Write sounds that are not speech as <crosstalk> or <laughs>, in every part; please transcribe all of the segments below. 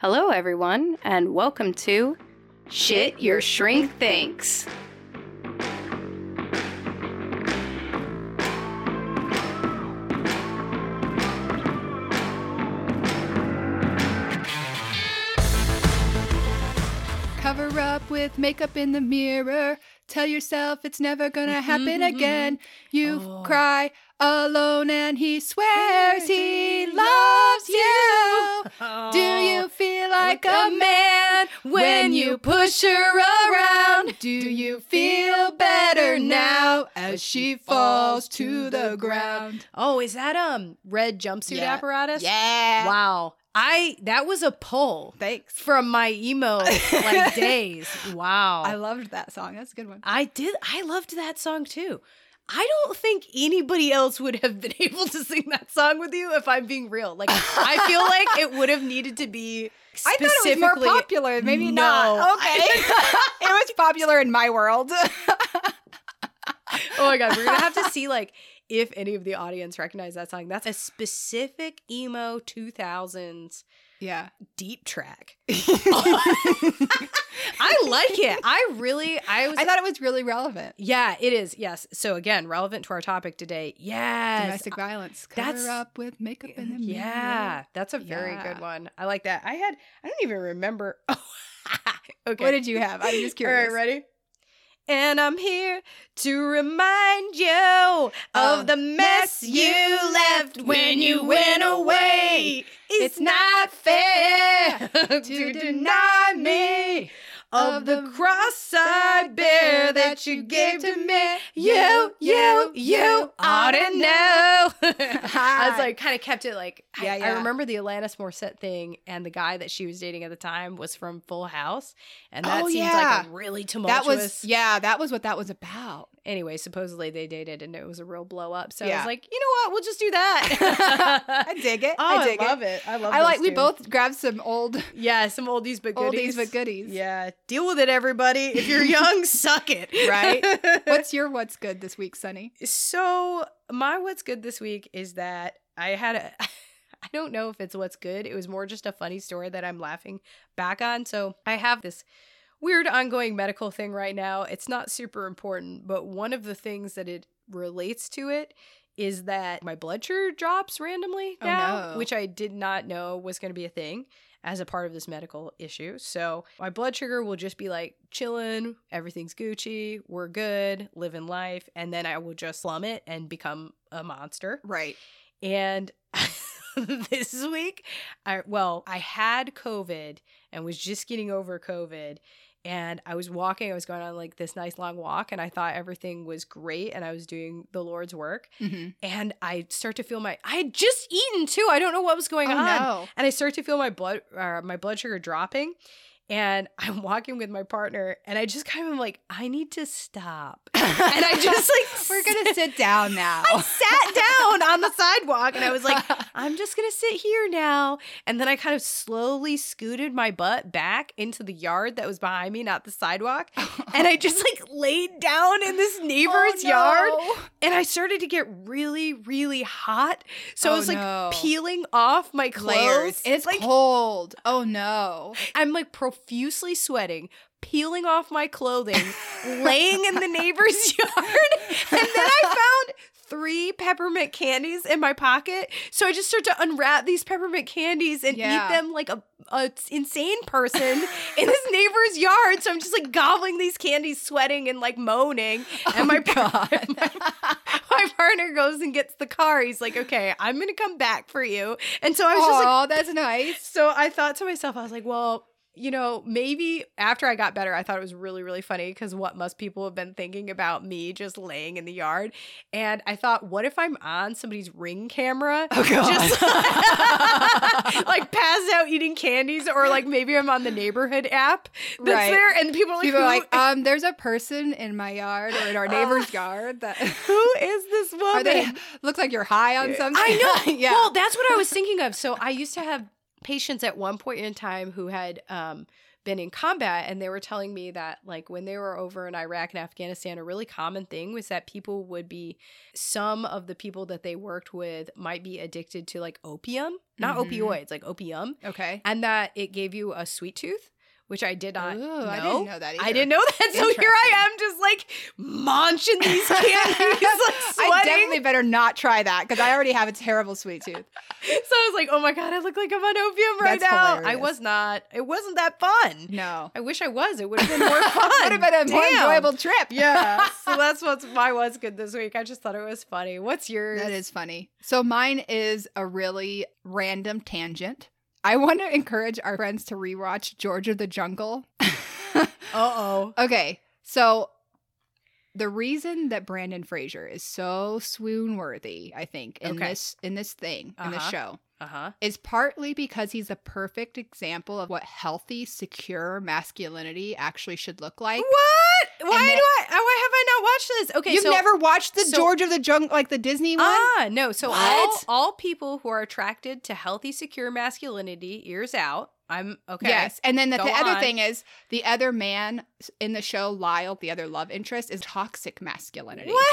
Hello, everyone, and welcome to Shit Your Shrink Thinks. Cover up with makeup in the mirror. Tell yourself it's never gonna mm-hmm, happen mm-hmm, mm-hmm. again. You Oh. cry alone and he swears he loves you. Do you feel like a man when you push her around? Do you feel better now as she falls to the ground? Oh, is that um red jumpsuit Yeah. apparatus? Yeah. Wow. I that was a pull Thanks. from my emo like <laughs> days. Wow. I loved that song. That's a good one. I did I loved that song too. I don't think anybody else would have been <laughs> able to sing that song with you if I'm being real. Like I feel like it would have needed to be <laughs> I thought it was more specifically- popular. Maybe No, not. Okay. <laughs> It was popular in my world. Oh my god, we're gonna have to see like if any of the audience recognize that song. That's a specific emo 2000s yeah. deep track. <laughs> I like it. I really, I was. I thought it was really relevant. yeah, it is. Yes. So again, relevant to our topic today. Yes. Domestic violence. Cover that's- up with makeup in the mirror. Yeah, that's a very Yeah. good one. I like that. I had. I don't even remember. Oh, <laughs> okay. What did you have? I'm just All curious. right, ready? And I'm here to remind you of the mess you left when you went away. It's not fair <laughs> to deny me of the cross I bear that you gave to me. You, you, you ought to know. <laughs> I was like, kind of kept it like, I- Yeah, I, remember the Alanis Morissette thing, and the guy that she was dating at the time was from Full House, and that Oh, seems yeah. like a really That tumultuous. was yeah, that was what that was about. Anyway, supposedly they dated, and it was a real blow up. So I was like, you know what? We'll just do that. <laughs> I dig it. <laughs> oh, I dig it. I love it. it. I love. I like those we both grabbed some old Yeah, some oldies but goodies. oldies but goodies. Yeah, deal with it, everybody. If you're <laughs> young, suck it. Right? <laughs> What's your what's good this week, Sunny? so my what's good this week is that I had a. <laughs> I don't know if it's what's good. It was more just a funny story that I'm laughing back on. So I have this weird ongoing medical thing right now. It's not super important, but one of the things that it relates to it is that my blood sugar drops randomly Oh, now, no. which I did not know was going to be a thing as a part of this medical issue. So my blood sugar will just be like chilling, everything's Gucci, we're good, living life, and then I will just slum it and become a monster. Right. And <laughs> this week, I well, I had COVID and was just getting over COVID. And I was walking, I was going on like this nice long walk, and I thought everything was great and I was doing the Lord's work. Mm-hmm. And I start to feel my I had just eaten too. I don't know what was going Oh on. no. And I start to feel my blood uh, my blood sugar dropping. And <laughs> I'm walking with my partner, and I just kind of am like, I need to stop. <laughs> and I just like <laughs> We're gonna sit down now. I sat down on the sidewalk and I was like, I'm just gonna sit here now. And then I kind of slowly scooted my butt back into the yard that was behind me, not the sidewalk. And I just like laid down in this oh, neighbor's Oh, yard and I started to get really, really hot. So Oh, I was like no. peeling off my clothes. Layers. It's like cold. Oh no. I'm like profusely sweating, peeling off my clothing, <laughs> laying in the neighbor's <laughs> yard. And then I found three peppermint candies in my pocket. So I just start to unwrap these peppermint candies and Yeah. eat them like a, a insane person in this neighbor's yard. So I'm just like gobbling these candies, sweating and like moaning. <laughs> And oh, my, Oh, God. my, my partner goes and gets the car. He's like, okay, I'm going to come back for you. And so I was just like, Oh, that's nice. so I thought to myself, I was like, well, you know, maybe after I got better, I thought it was really, really funny because what must people have been thinking about me just laying in the yard? And I thought, what if I'm on somebody's ring camera? Oh, God. Just <laughs> like passed out eating candies, or like maybe I'm on the neighborhood app that's Right. there, and people are like, People are like, um, there's a person in my yard or in our <laughs> neighbor's yard that <laughs> who is this woman? are they looks like you're high on something. I know. yeah. Well, that's what I was thinking of. So I used to have patients at one point in time who had um, been in combat, and they were telling me that, like, when they were over in Iraq and Afghanistan, a really common thing was that people would be, some of the people that they worked with might be addicted to like opium, not Mhm. opioids, like opium, okay. and that it gave you a sweet tooth. Which I did not Ooh, know. I didn't know that. Either. I didn't know that. So here I am, just like munching these <laughs> candies, like I definitely better not try that because I already have a terrible sweet tooth. <laughs> So I was like, oh my God, I look like I'm on opium right That's now. I was not. It wasn't that fun. No. I wish I was. It would have been more <laughs> fun. Would have been a more enjoyable trip. Yeah. so that's what's my was good this week. I just thought it was funny. What's yours? That is funny. So mine is a really random tangent. I want to encourage our friends to rewatch George of the Jungle. <laughs> Uh oh. Okay, so the reason that Brendan Fraser is so swoon worthy, I think, in Okay. this in this thing in this Uh-huh. show, Uh huh. is partly because he's a perfect example of what healthy, secure masculinity actually should look like. What? Why do I? Why have I not watched this? Okay, You've so never watched the so- George of the Jungle, like the Disney one? ah no. So all all people who are attracted to healthy, secure masculinity, ears out. I'm okay. Yes. And then the, the other thing is the other man in the show, Lyle, the other love interest, is toxic masculinity. What?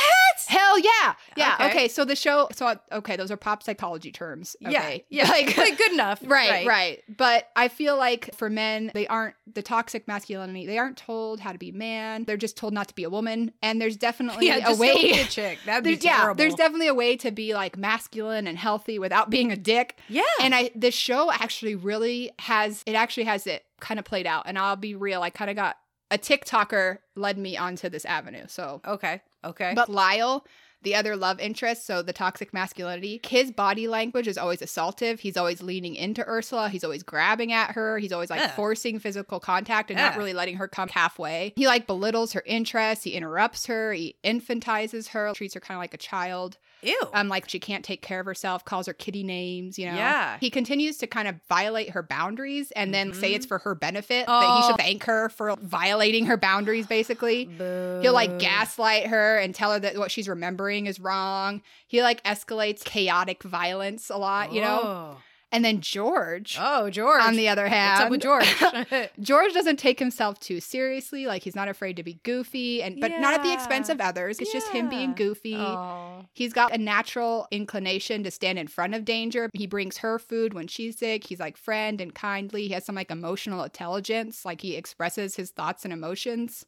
Hell yeah. Yeah. Okay. Okay. So the show, so okay, those are pop psychology terms. Okay. Yeah. Yeah. <laughs> Like, Like, good enough. <laughs> Right, right, But I feel like for men, they aren't the toxic masculinity. They aren't told how to be man. They're just told not to be a woman. And there's definitely Yeah, a way. a <laughs> chick. That'd be There's, yeah, there's definitely a way to be like masculine and healthy without being a dick. yeah. And I this show actually really has it actually has it kind of played out. And I'll be real, I kind of got a TikToker led me onto this avenue. So okay. Okay. but Lyle, the other love interest, so the toxic masculinity, his body language is always assaultive. He's always leaning into Ursula. He's always grabbing at her. He's always like Ugh. forcing physical contact and not really letting her come halfway. He like belittles her interests. He interrupts her. He infantizes her, treats her kind of like a child. Ew. Um, like she can't take care of herself, calls her kitty names, you know. Yeah. He continues to kind of violate her boundaries and then say Mhm. it's for her benefit that he Oh. should thank her for violating her boundaries, basically. He'll like gaslight her and tell her that what she's remembering is wrong. He like escalates chaotic violence a lot, you know? And then George, Oh, George. on the other hand, What's up with George? <laughs> <laughs> George doesn't take himself too seriously. Like he's not afraid to be goofy and but not at the expense of others. It's just him being goofy. oh. He's got a natural inclination to stand in front of danger. He brings her food when she's sick. He's like friend and kindly. He has some like emotional intelligence. Like he expresses his thoughts and emotions.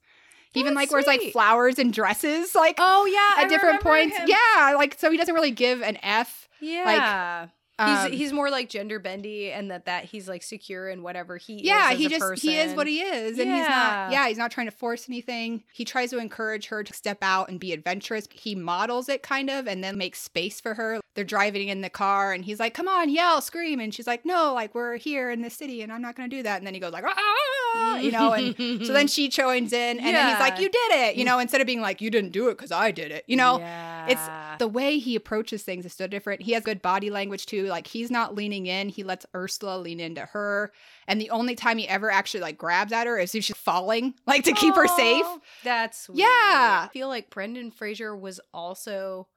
He even like wears like flowers and dresses like Oh yeah. at I different points. him. Yeah, like so he doesn't really give an F. Yeah. Um, he's he's more like gender bendy and that that he's like secure in whatever he yeah, he just he is what he is, and he's not. Yeah, he's not trying to force anything. He tries to encourage her to step out and be adventurous. He models it kind of, and then makes space for her. They're driving in the car, and he's like, "Come on, yell, scream!" And she's like, "No, like we're here in the city, and I'm not going to do that." And then he goes like, "Ah," <laughs> you know, and so then she joins in, and then he's like, "You did it," you know, instead of being like, "You didn't do it because I did it," you know. yeah. It's the way he approaches things is so different. He has good body language too. Like he's not leaning in. He lets Ursula lean into her. And the only time he ever actually like grabs at her is if she's falling, <laughs> like to keep her safe. That's sweet. Yeah. I feel like Brendan Fraser was also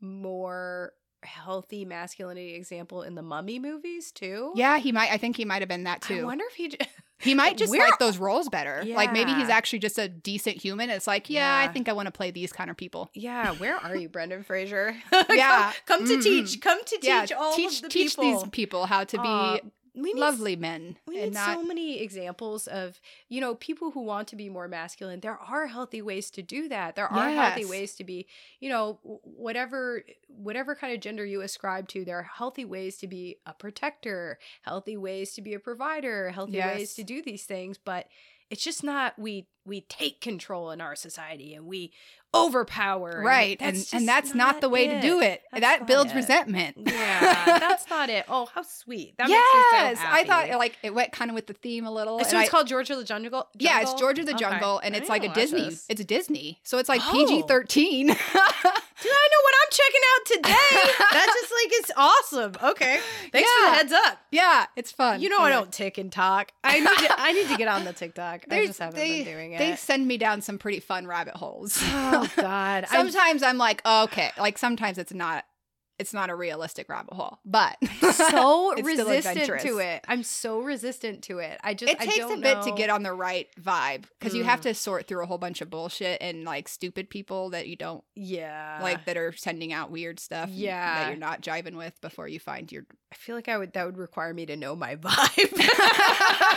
more healthy masculinity example in the Mummy movies too. Yeah, he might. I think he might have been that too. I wonder if he. <laughs> He might just Where- like those roles better. Like maybe he's actually just a decent human. It's like, yeah, I think I want to play these kind of people. Yeah, where are you, Brendan Fraser? <laughs> <laughs> Yeah. come, come to Mhm. teach. Come to teach yeah, all teach of the teach people. these people how to be Aw, we lovely men We and need not so many examples of, you know, people who want to be more masculine. There are healthy ways to do that. There are healthy ways to be, you know, whatever whatever kind of gender you ascribe to, there are healthy ways to be a protector, healthy ways to be a provider, healthy ways to do these things, but it's just not we we take control in our society and we overpower. right. And that's and just that's not, the way to do it. That's that builds it. resentment. Yeah, that's not it. Oh, how sweet. That yes, so I thought like it went kind of with the theme a little. So and it's I- called George of the Jungle. yeah, it's Jungle? George of the Okay. Jungle, and it's like a oh, Disney. this. It's a Disney, so it's like Oh. PG thirteen. <laughs> Dude, I know what I'm checking out today. <laughs> That's just like it's awesome. Okay, thanks for the heads up. yeah, it's fun. You know I don't tick and talk. I need to. I need to get on the TikTok. I just haven't they, been doing it. They send me down some pretty fun rabbit holes. oh God. <laughs> I'm sometimes I'm like, oh, okay, like sometimes it's not, it's not a realistic rabbit hole, but <laughs> so <laughs> resistant to it. I'm so resistant to it. I just it takes a bit to get on the right vibe because you have Mm. to sort through a whole bunch of bullshit and like stupid people that you don't Yeah. like that are sending out weird stuff Yeah. that you're not jiving with before you find your I feel like I would that would require me to know my vibe. <laughs>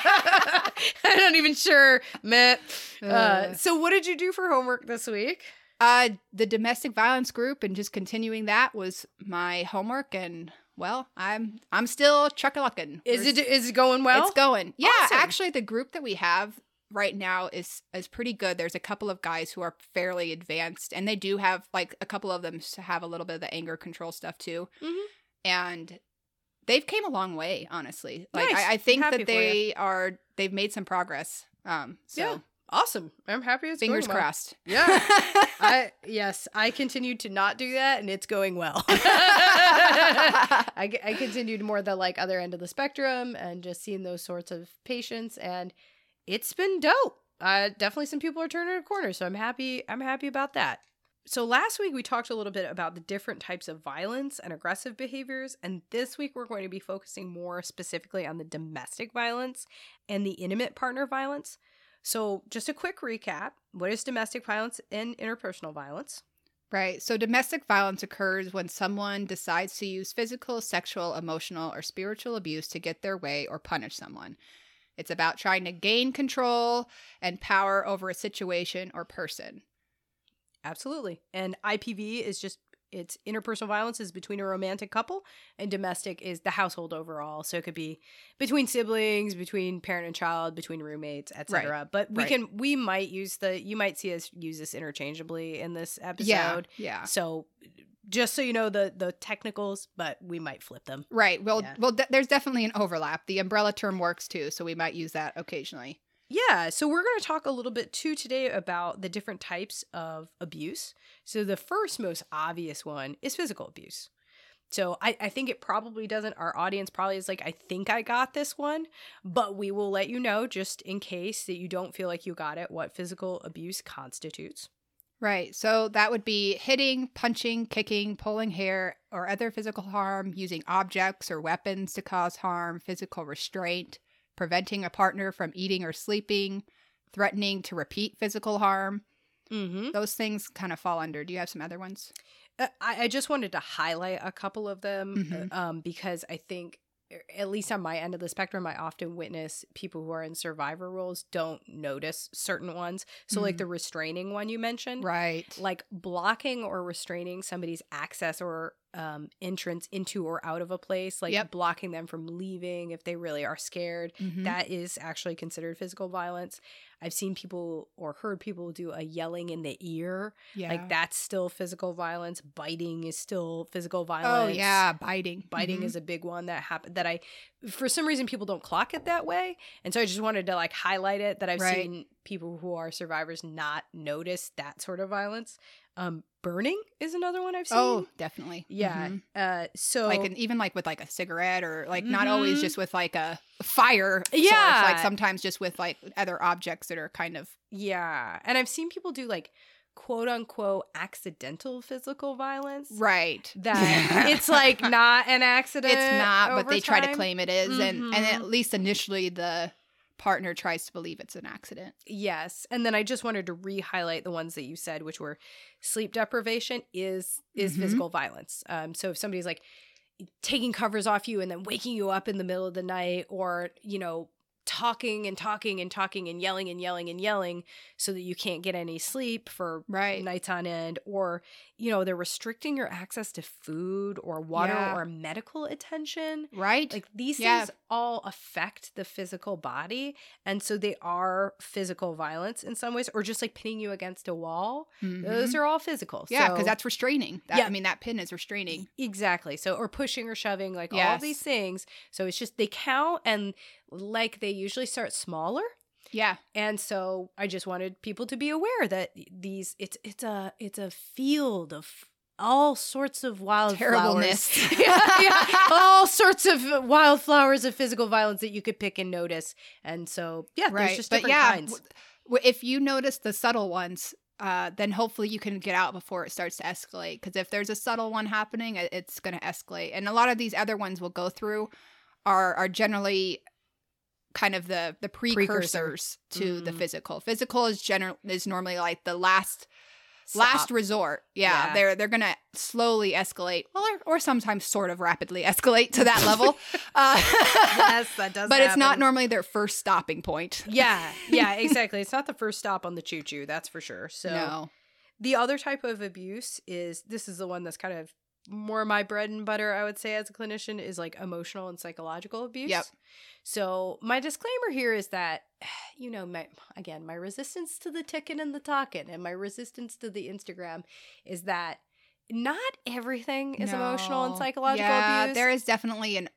I'm not even sure, Matt. Uh. so what did you do for homework this week? Uh the domestic violence group and just continuing that was my homework and well i'm i'm still chuckalucking Is it is it going well? It's going. Yeah, Awesome. actually, the group that we have right now is is pretty good. There's a couple of guys who are fairly advanced, and they do have like a couple of them have a little bit of the anger control stuff too, Mhm. and they've came a long way. Honestly, like Nice. I, I think that they are they've made some progress. Um, so Yeah, Awesome. I'm happy it's fingers going well. crossed. Yeah. <laughs> I yes, I continued to not do that, and it's going well. <laughs> I, I continued more the like other end of the spectrum and just seeing those sorts of patients, and it's been dope. Uh, definitely, some people are turning a corner, so I'm happy. I'm happy about that. So last week we talked a little bit about the different types of violence and aggressive behaviors, and this week we're going to be focusing more specifically on the domestic violence and the intimate partner violence. So, just a quick recap what is domestic violence and interpersonal violence? Right. So domestic violence occurs when someone decides to use physical, sexual, emotional, or spiritual abuse to get their way or punish someone. It's about trying to gain control and power over a situation or person. Absolutely. And IPV is just it's interpersonal violence is between a romantic couple and domestic is the household overall. So it could be between siblings, between parent and child, between roommates, etc. But we right. can we might use the you might see us use this interchangeably in this episode. Yeah. Yeah. So just so you know the the technicals, but we might flip them. Right. Well, Yeah. well, th- there's definitely an overlap. The umbrella term works too, so we might use that occasionally. Yeah, so we're going to talk a little bit too today about the different types of abuse. So, the first most obvious one is physical abuse. So, I, I think it probably doesn't, our audience probably is like, I think I got this one, but we will let you know just in case that you don't feel like you got it what physical abuse constitutes. Right. So that would be hitting, punching, kicking, pulling hair, or other physical harm, using objects or weapons to cause harm, physical restraint, preventing a partner from eating or sleeping, threatening to repeat physical harm. Mm-hmm. Those things kind of fall under. Do you have some other ones? Uh, I, I just wanted to highlight a couple of them Mhm. uh, um, because I think, at least on my end of the spectrum, I often witness people who are in survivor roles don't notice certain ones. So, like Mhm. the restraining one you mentioned, Right. like blocking or restraining somebody's access or um, entrance into or out of a place, like Yep. blocking them from leaving if they really are scared. Mhm. That is actually considered physical violence. I've seen people or heard people do a yelling in the ear yeah. like that's still physical violence. Biting is still physical violence. Oh violence. yeah, biting. Biting Mhm. is a big one that happened that I for some reason people don't clock it that way. And so I just wanted to like highlight it that I've Right. seen people who are survivors not notice that sort of violence. Um burning is another one I've seen. Oh, definitely. yeah. Mhm. Uh so like an, even like with like a cigarette or like not always just with like a fire source, Yeah. like sometimes just with like other objects that are kind of yeah. And I've seen people do like quote unquote accidental physical violence. right That <laughs> it's like not an accident. it's not but they try to claim it is, and and Mhm. at least initially the partner tries to believe it's an accident Yes. And then I just wanted to re-highlight the ones that you said, which were sleep deprivation is is Mhm. physical violence. Um, so if somebody's like taking covers off you and then waking you up in the middle of the night or, you know, talking and talking and talking and yelling and yelling and yelling so that you can't get any sleep for Right. nights on end or you know they're restricting your access to food or water Yeah. or medical attention Right. like these Yeah. things all affect the physical body and so they are physical violence in some ways or just like pinning you against a wall those Mhm. are all physical yeah, because So- that's restraining. That, Yeah. I mean, that pin is restraining. Exactly. So, or pushing or shoving, like all Yes. of these things. So it's just they count and like they usually start smaller. Yeah. And so I just wanted people to be aware that these it's it's a it's a field of all sorts of wildflowers. Terribleness. <laughs> yeah, <laughs> yeah. all sorts of wildflowers of physical violence that you could pick and notice. And so yeah, there's just but different yeah, kinds. w- if you notice the subtle ones, uh, then hopefully you can get out before it starts to escalate. Because if there's a subtle one happening, it's going to escalate. And a lot of these other ones we'll go through are are generally kind of the the precursors to the Mhm. physical. Physical is general is normally like the last last resort. Yeah, Yeah. they're they're gonna slowly escalate, well, or, or sometimes sort of rapidly escalate to that level. <laughs> uh, yes, that does but it's not normally their first stopping point. Yeah, yeah, <laughs> exactly. it's not the first stop on the choo choo, that's for sure. So no. The other type of abuse is this is the one that's kind of more my bread and butter, I would say, as a clinician, is like emotional and psychological abuse. Yep. So my disclaimer here is that, <sighs> you know, my again, my resistance to the ticking and the talking and my resistance to the Instagram is that not everything is emotional and psychological yeah, abuse. There is definitely an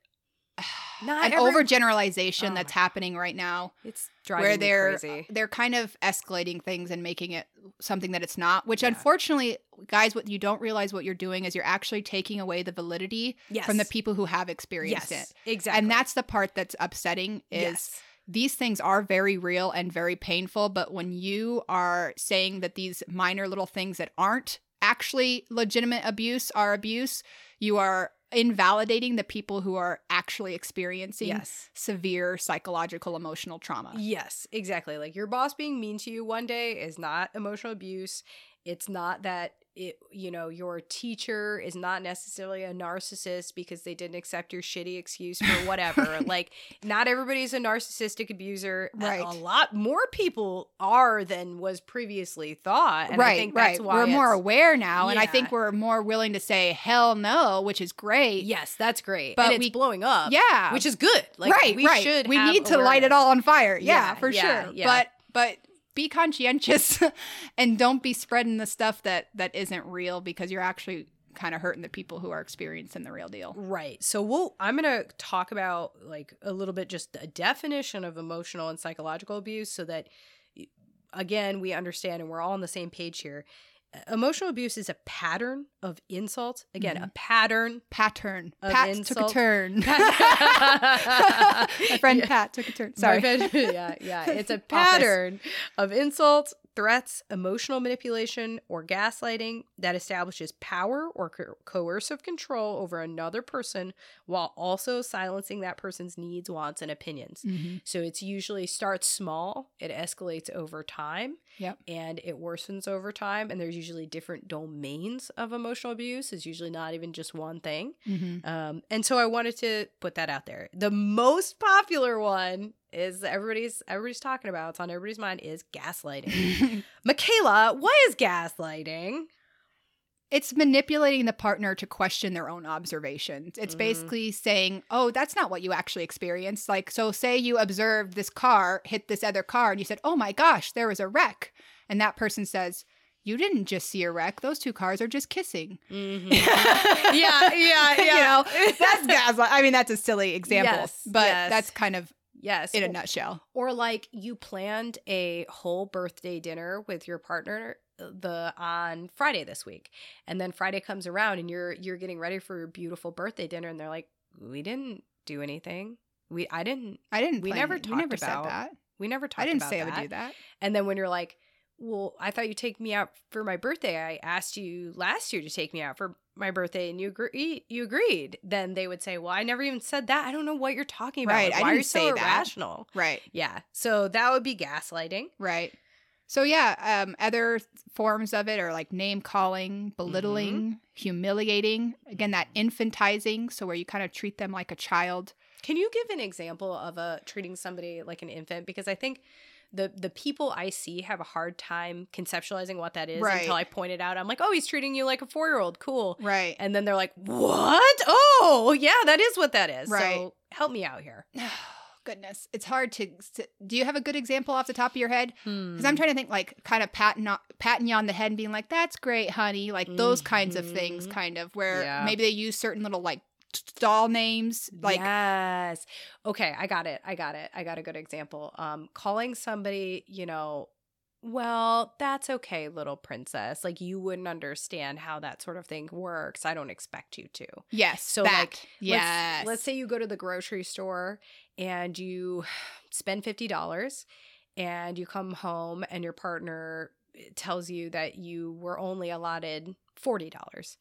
not an every- overgeneralization Oh that's my- happening right now It's driving where me they're uh, crazy. they're kind of escalating things and making it something that it's not which Yeah. unfortunately guys what you don't realize what you're doing is you're actually taking away the validity Yes. from the people who have experienced yes, it exactly. and that's the part that's upsetting is yes. these things are very real and very painful but when you are saying that these minor little things that aren't actually legitimate abuse are abuse you are invalidating the people who are actually experiencing Yes. severe psychological emotional trauma Yes, exactly. Like your boss being mean to you one day is not emotional abuse. It's not that it, you know, your teacher is not necessarily a narcissist because they didn't accept your shitty excuse for whatever. <laughs> like, not everybody's a narcissistic abuser. Right. A lot more people are than was previously thought. And right I think right that's why we're more aware now and i think we're more willing to say hell no which is great Yes, that's great. But and it's we- blowing up. yeah Which is good. Like, right we right should we need to light it all on fire yeah, Yeah, for yeah, sure yeah. but but be conscientious <laughs> and don't be spreading the stuff that that isn't real because you're actually kind of hurting the people who are experiencing the real deal Right. So we'll I'm going to talk about like a little bit just a definition of emotional and psychological abuse so that again we understand and we're all on the same page here. Emotional abuse is a pattern of insult. Again, a mm-hmm. pattern. pattern pat took a insult. turn <laughs> <laughs> my friend Yeah. pat took a turn sorry bad. <laughs> yeah, yeah. It's a Office. pattern of insult, threats, emotional manipulation, or gaslighting that establishes power or co- coercive control over another person while also silencing that person's needs, wants, and opinions. Mhm. So it's usually starts small, it escalates over time, Yep. and it worsens over time. And there's usually different domains of emotional abuse. It's usually not even just one thing. Mhm. Um, and so I wanted to put that out there. The most popular one is everybody's everybody's talking about. It's on everybody's mind is gaslighting. <laughs> Michaela, what is gaslighting? it's manipulating the partner to question their own observations. It's Mhm. basically saying, "Oh, that's not what you actually experienced." Like, so say you observed this car hit this other car, and you said, "Oh my gosh, there was a wreck," and that person says. You didn't just see a wreck. Those two cars are just kissing. Mm-hmm. yeah, <laughs> yeah, You <laughs> know, that's gaslight. I mean, that's a silly example, Yes, but yes. that's kind of yes. in a nutshell. or like you planned a whole birthday dinner with your partner uh, the on Friday this week and then Friday comes around and you're you're getting ready for your beautiful birthday dinner and they're like we didn't do anything we I didn't I didn't. We never it. You never never talked about that. we never talked I didn't about say I would do that. And then when you're like, well, I thought you'd take me out for my birthday. I asked you last year to take me out for my birthday and you agree you agreed. Then they would say, Well, I never even said that. I don't know what you're talking about. Right, Like, I why are didn't you so say that." irrational? Right. Yeah. So that would be gaslighting. Right. So yeah, um, other forms of it are like name calling, belittling, humiliating. Again, that infantizing, so where you kind of treat them like a child. Can you give an example of a treating somebody like an infant? Because I think the the people I see have a hard time conceptualizing what that is Right. until I point it out. I'm like, oh, he's treating you like a four year old. Cool. Right. And then they're like, what? Oh, yeah, that is what that is. Right. So help me out here. <sighs> Goodness, it's hard to. to- Do you have a good example off the top of your head? Hmm. Because I'm trying to think, like, kind of patting patting you on the head and being like, "That's great, honey." Like those kinds of things, Mhm. kind of where Yeah. maybe they use certain little like doll names, like yes. Okay, I got it. I got it. I got a good example. Um, calling somebody, you know, well, that's okay, little princess. Like you wouldn't understand how that sort of thing works. I don't expect you to. yes, So, that. like, yes, Let's, let's say you go to the grocery store and you <sighs> spend $50 and you come home and your partner tells you that you were only allotted $40.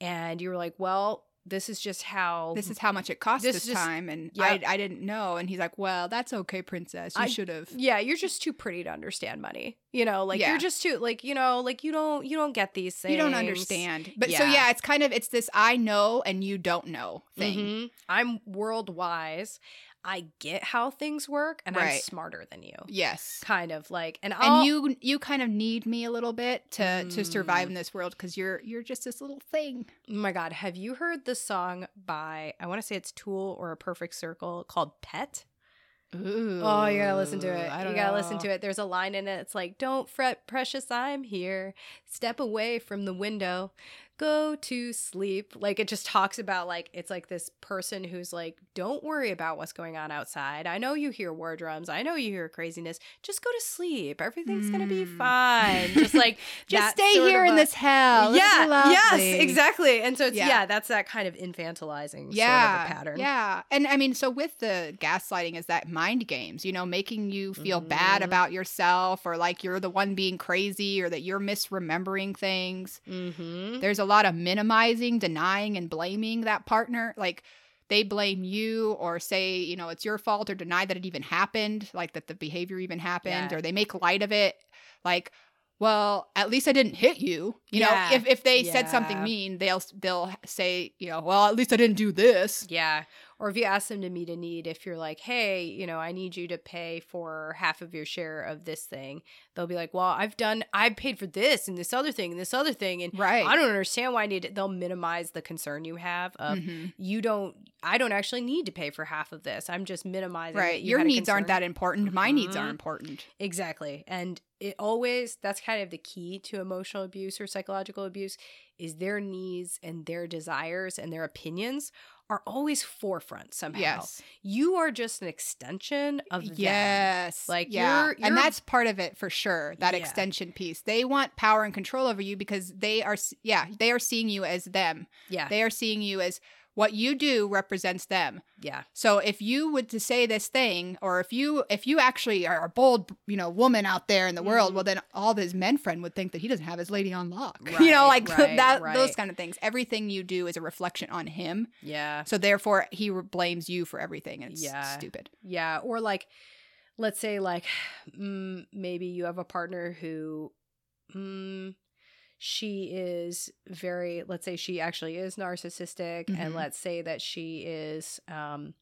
And you were like, well, this is just how this is how much it costs This this, time, and Yep. I I didn't know. And he's like, "Well, that's okay, princess. You should have." yeah you're just too pretty to understand money you know like Yeah. you're just too like you know like you don't you don't get these things You don't understand, but so Yeah. yeah, it's kind of it's this I know and you don't know thing. Mhm. i'm world wise i get how things work and i'm smarter than you Yes, kind of like and, I'll, and you you kind of need me a little bit to to survive Mm. in this world because you're you're just this little thing. oh my god have you heard the song by i want to say it's tool or a perfect circle called pet Ooh, Oh, you gotta listen to it. I You gotta listen to it. There's a line in it. It's like, "Don't fret, precious, I'm here. Step away from the window. Go to sleep." Like it just talks about like it's like this person who's like, "Don't worry about what's going on outside. I know you hear war drums. I know you hear craziness. Just go to sleep. Everything's gonna be Mm. fine." Just like <laughs> Just stay here of in a- this hell. yeah, It'll yes, exactly. And so it's yeah. Yeah. that's that kind of infantilizing yeah, sort of a pattern. Yeah. And I mean, so with the gaslighting is that mind games, you know, making you feel bad Mhm. about yourself or like you're the one being crazy or that you're misremembering things. Mm-hmm. There's a lot of minimizing, denying, and blaming that partner. Like they blame you or say, you know, it's your fault or deny that it even happened, like that the behavior even happened, Yeah. or they make light of it. Like, well, at least I didn't hit you. You Yeah. know, if, if they said something mean, they'll they'll say, you know, well, at least I didn't do this. Yeah. Or if you ask them to meet a need, if you're like, hey, you know, I need you to pay for half of your share of this thing, they'll be like, well, I've done, I've paid for this and this other thing and this other thing. And Right. I don't understand why I need it. They'll minimize the concern you have of, Mhm. you don't, I don't actually need to pay for half of this. I'm just minimizing. Right. you Your needs aren't that important. My needs are Mhm. important. Exactly. And it always, that's kind of the key to emotional abuse or psychological abuse is their needs and their desires and their opinions are always forefront somehow. Yes. You are just an extension of them. Yes. Like, yeah. you're- and you're- that's part of it for sure. That Yeah. extension piece. They want power and control over you because they are yeah, they are seeing you as them. Yeah. They are seeing you as what you do represents them. yeah. So if you would to say this thing or if you if you actually are a bold, you know, woman out there in the world, Mhm. well then all of his men friend would think that he doesn't have his lady on lock. <laughs> you know, like right, that right. those kind of things. Everything you do is a reflection on him. Yeah. So therefore he blames you for everything and it's Yeah. stupid. Yeah. Or like, let's say, like, <sighs> mm, maybe you have a partner who, mm, she is very, let's say she actually is narcissistic, and Mhm. let's say that she is um,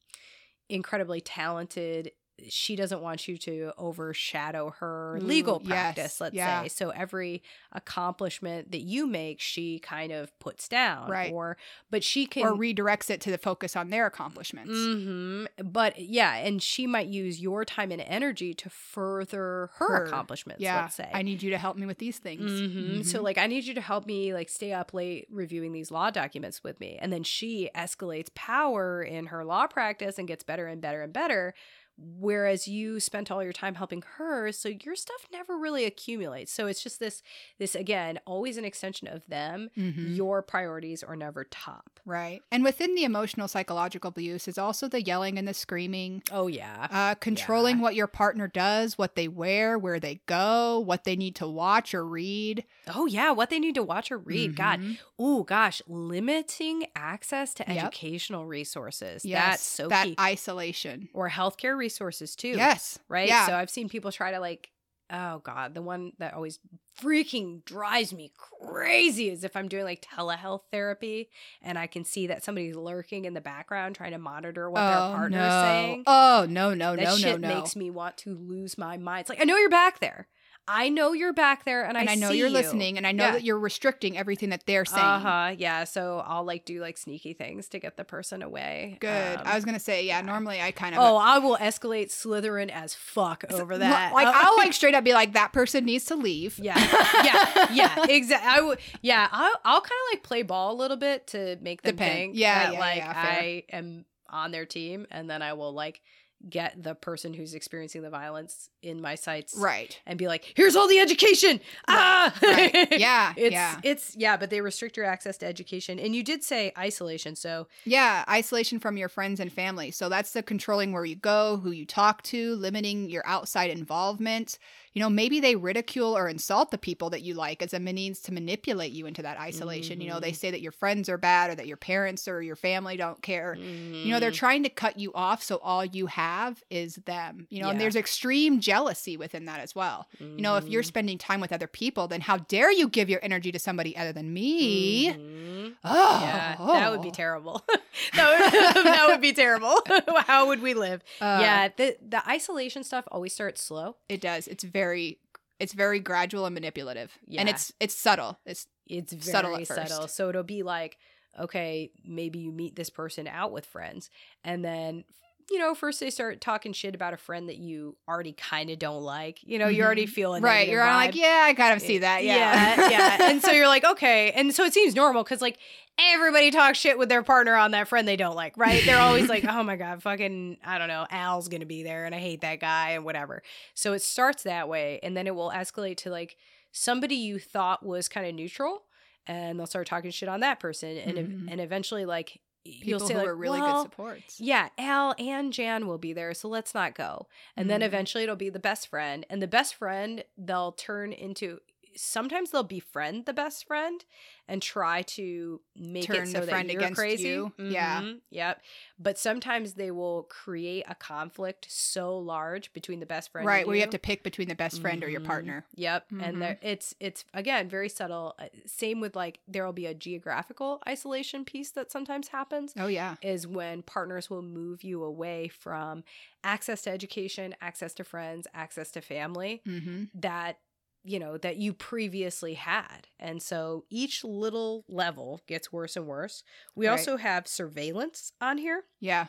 incredibly talented. She doesn't want you to overshadow her legal yes, practice, let's yeah. say. So every accomplishment that you make, she kind of puts down. Right. Or, but she can. or redirects it to the focus on their accomplishments. hmm But yeah, and she might use your time and energy to further her, Her. accomplishments. Yeah, let's say. I need you to help me with these things. Mhm. So Mhm. like, I need you to help me like stay up late reviewing these law documents with me, and then she escalates power in her law practice and gets better and better and better. Whereas you spent all your time helping her, so your stuff never really accumulates. So it's just this, this again, always an extension of them. Mhm. Your priorities are never top. right. And within the emotional psychological abuse is also the yelling and the screaming, Oh yeah, uh, controlling Yeah. what your partner does, what they wear, where they go, what they need to watch or read. oh yeah. What they need to watch or read. God, Mhm. Oh gosh, limiting access to Yep. educational resources. Yes, That's so that key. isolation. or healthcare resources too. Yes. Right? Yeah. So I've seen people try to like oh god, the one that always freaking drives me crazy is if I'm doing like telehealth therapy and I can see that somebody's lurking in the background trying to monitor what their oh, partner no. is saying. Oh no, no, that no, shit no, no. makes me want to lose my mind. It's like I know you're back there. I know you're back there, and, and I, know see you're you. listening, and I know Yeah. that you're restricting everything that they're saying. Uh huh. Yeah. So I'll like do like sneaky things to get the person away. Good. Um, I was gonna say, yeah. yeah. Normally, I kind of. oh, I will escalate Slytherin as fuck over that. Like Uh, I'll like <laughs> straight up be like, that person needs to leave. Yeah, yeah, yeah, exactly. I would, yeah, I'll, I'll kind of like play ball a little bit to make them Depend. think Yeah, that yeah, like. I am on their team, and then I will like get the person who's experiencing the violence in my sights Right. and be like, "Here's all the education." Ah, Right. Yeah. <laughs> It's yeah. it's yeah, but they restrict your access to education, and you did say isolation, so Yeah. Isolation from your friends and family. So that's the controlling where you go, who you talk to, limiting your outside involvement. You know, maybe they ridicule or insult the people that you like as a means to manipulate you into that isolation. You know, they Mhm. say that your friends are bad or that your parents or your family don't care. You know, they're Mm, trying to cut you off so all you have is them. You know, and there's extreme jealousy within that as well. You know, if you're mhm, spending time with other people, then how dare you give your energy to somebody other than me? mhm. Oh, Yeah, that would be terrible. <laughs> that, would, <laughs> that would be terrible. <laughs> How would we live? Uh, yeah, the the isolation stuff always starts slow. it does. It's very, it's very gradual and manipulative, Yeah. and it's it's subtle. It's It's very Subtle subtle. So it'll be like, okay, maybe you meet this person out with friends, and then you know, first they start talking shit about a friend that you already kind of don't like. You know, you're already feeling right. You're like, yeah, I kind of see that. Yeah, yeah, yeah. And so you're like, okay. And so it seems normal because like everybody talks shit with their partner on that friend they don't like, right? They're always like, oh my God, fucking, I don't know, Al's gonna be there and I hate that guy and whatever. So it starts that way and then it will escalate to like somebody you thought was kind of neutral and they'll start talking shit on that person. And Mhm. and eventually like you'll people say who like, are really well, good supports. yeah, Al and Jan will be there, so let's not go. And then Mhm. eventually it'll be the best friend. And the best friend, they'll turn into sometimes they'll befriend the best friend and try to make Turn it so the that friend you're against crazy. you. Yeah. Mhm, Yep. But sometimes they will create a conflict so large between the best friend Right, and where you have to pick between the best friend or your Mhm. partner. Yep, Mhm. and there it's it's again very subtle. Uh, Same with like there will be a geographical isolation piece that sometimes happens Oh yeah. is when partners will move you away from access to education, access to friends, access to family Mm-hmm. that you know that you previously had. And so each little level gets worse and worse. We Right. also have surveillance on here. Yeah.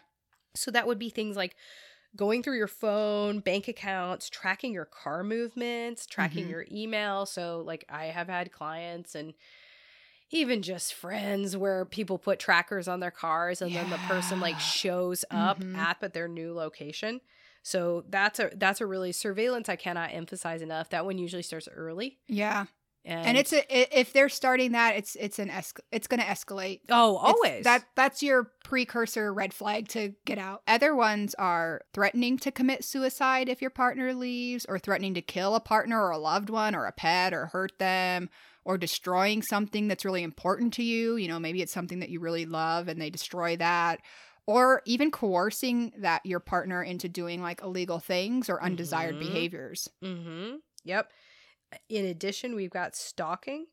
So that would be things like going through your phone, bank accounts, tracking your car movements, tracking Mhm. your email. So like I have had clients and even just friends where people put trackers on their cars and then the person like shows up Mhm. at at their new location. So that's a that's a really surveillance I cannot emphasize enough. That one usually starts early. Yeah. And, And, it's a, if they're starting that, it's it's an esc- it's going to escalate. oh It's- always that that's your precursor red flag to get out. Other ones are threatening to commit suicide if your partner leaves, or threatening to kill a partner or a loved one or a pet or hurt them, or destroying something that's really important to you. You know, maybe it's something that you really love and they destroy that. Or even coercing that your partner into doing like illegal things or undesired Mhm. behaviors. Mm-hmm. Yep. In addition, we've got stalking.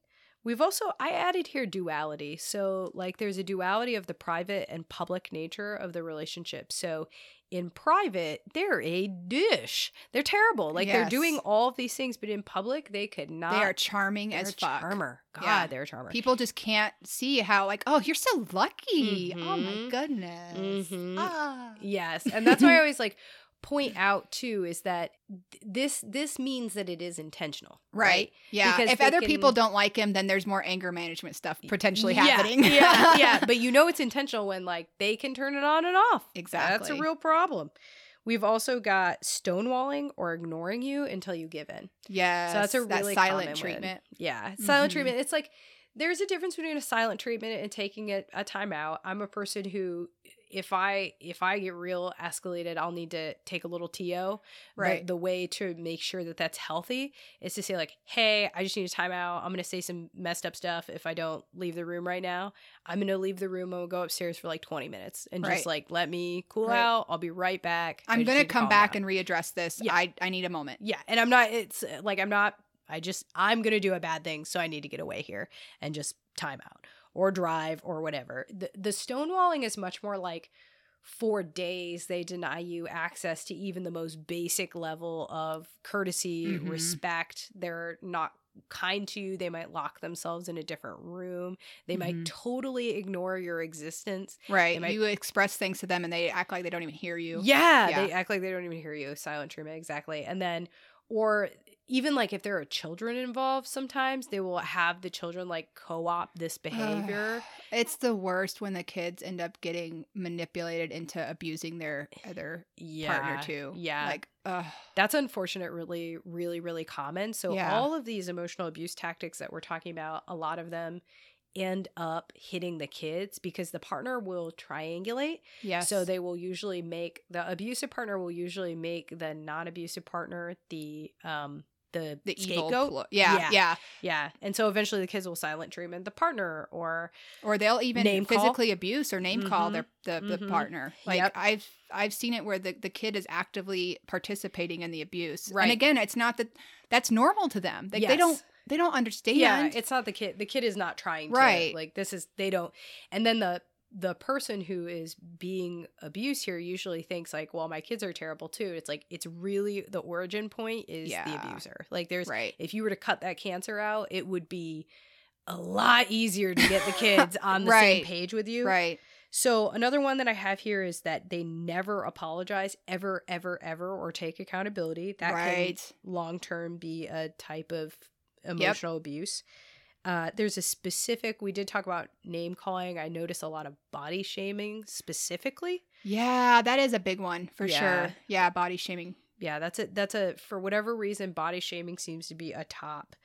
We've also I added here duality. So like there's a duality of the private and public nature of the relationship. So in private, they're a dish. They're terrible. Like they're doing all of these things, but in public they could not. they are charming they're as a fuck. charmer. God, Yeah. they're a charmer. People just can't see how like, oh, you're so lucky. Oh my Mhm. goodness. Mhm. Ah. Yes, and that's why I always like <laughs> point out too is that th- this this means that it is intentional, Right. Yeah. Because if other people don't like him, then there's more anger management stuff potentially Yeah, happening. yeah, yeah. <laughs> But you know it's intentional when like they can turn it on and off. Exactly that's a real problem. We've also got stonewalling or ignoring you until you give in. Yeah, so that's a that really silent treatment. Yeah, silent Mhm. treatment. It's like there's a difference between a silent treatment and taking it a timeout. I'm a person who if I if I get real escalated, I'll need to take a little TO. Right. The, the way to make sure that that's healthy is to say like, "Hey, I just need a timeout. I'm going to say some messed up stuff if I don't leave the room right now. I'm going to leave the room. I'm going to go upstairs for like 20 minutes and Right. just like let me cool Right. out. I'll be right back. I'm gonna come back down." and readdress this. Yeah. I I need a moment. Yeah, and I'm not. It's like I'm not. I just I'm gonna do a bad thing, so I need to get away here and just time out or drive or whatever. The the stonewalling is much more like for days they deny you access to even the most basic level of courtesy, Mhm. respect. They're not kind to you. They might lock themselves in a different room. They Mhm. might totally ignore your existence. Right. might- you express things to them and they act like they don't even hear you. Yeah, Yeah. they act like they don't even hear you. Silent treatment, exactly. And then, or even like if there are children involved, sometimes they will have the children like co-opt this behavior. It's the worst when the kids end up getting manipulated into abusing their other <sighs> yeah, partner too. Yeah, Like, ugh. that's unfortunate. Really, really, really common. So Yeah. all of these emotional abuse tactics that we're talking about, a lot of them end up hitting the kids because the partner will triangulate Yeah. So they will usually make the abusive partner will usually make the non-abusive partner the um the, the evil. scapegoat. plo- yeah, Yeah. yeah. Yeah, and so eventually the kids will silent treatment the partner or Or they'll even Name call. physically abuse or name call Mhm. their the, the Mhm. partner. Like Yep. I've I've seen it where the, the kid is actively participating in the abuse. Right. And again, it's not that that's normal to them. Like they don't they don't understand. yeah, it's not the kid. The kid is not trying to Right. like this is they don't. And then the the person who is being abused here usually thinks like, well, my kids are terrible too. It's like it's really the origin point is the abuser. Like there's right. if you were to cut that cancer out, it would be a lot easier to get the <laughs> kids on the Right. same page with you. Right. So another one that I have here is that they never apologize ever, ever, ever, or take accountability. That right. can long term be a type of emotional abuse. Uh, there's a specific. We did talk about name calling. I notice a lot of body shaming specifically. Yeah, that is a big one for Yeah. sure. Yeah, body shaming. Yeah, that's a that's a for whatever reason body shaming seems to be a top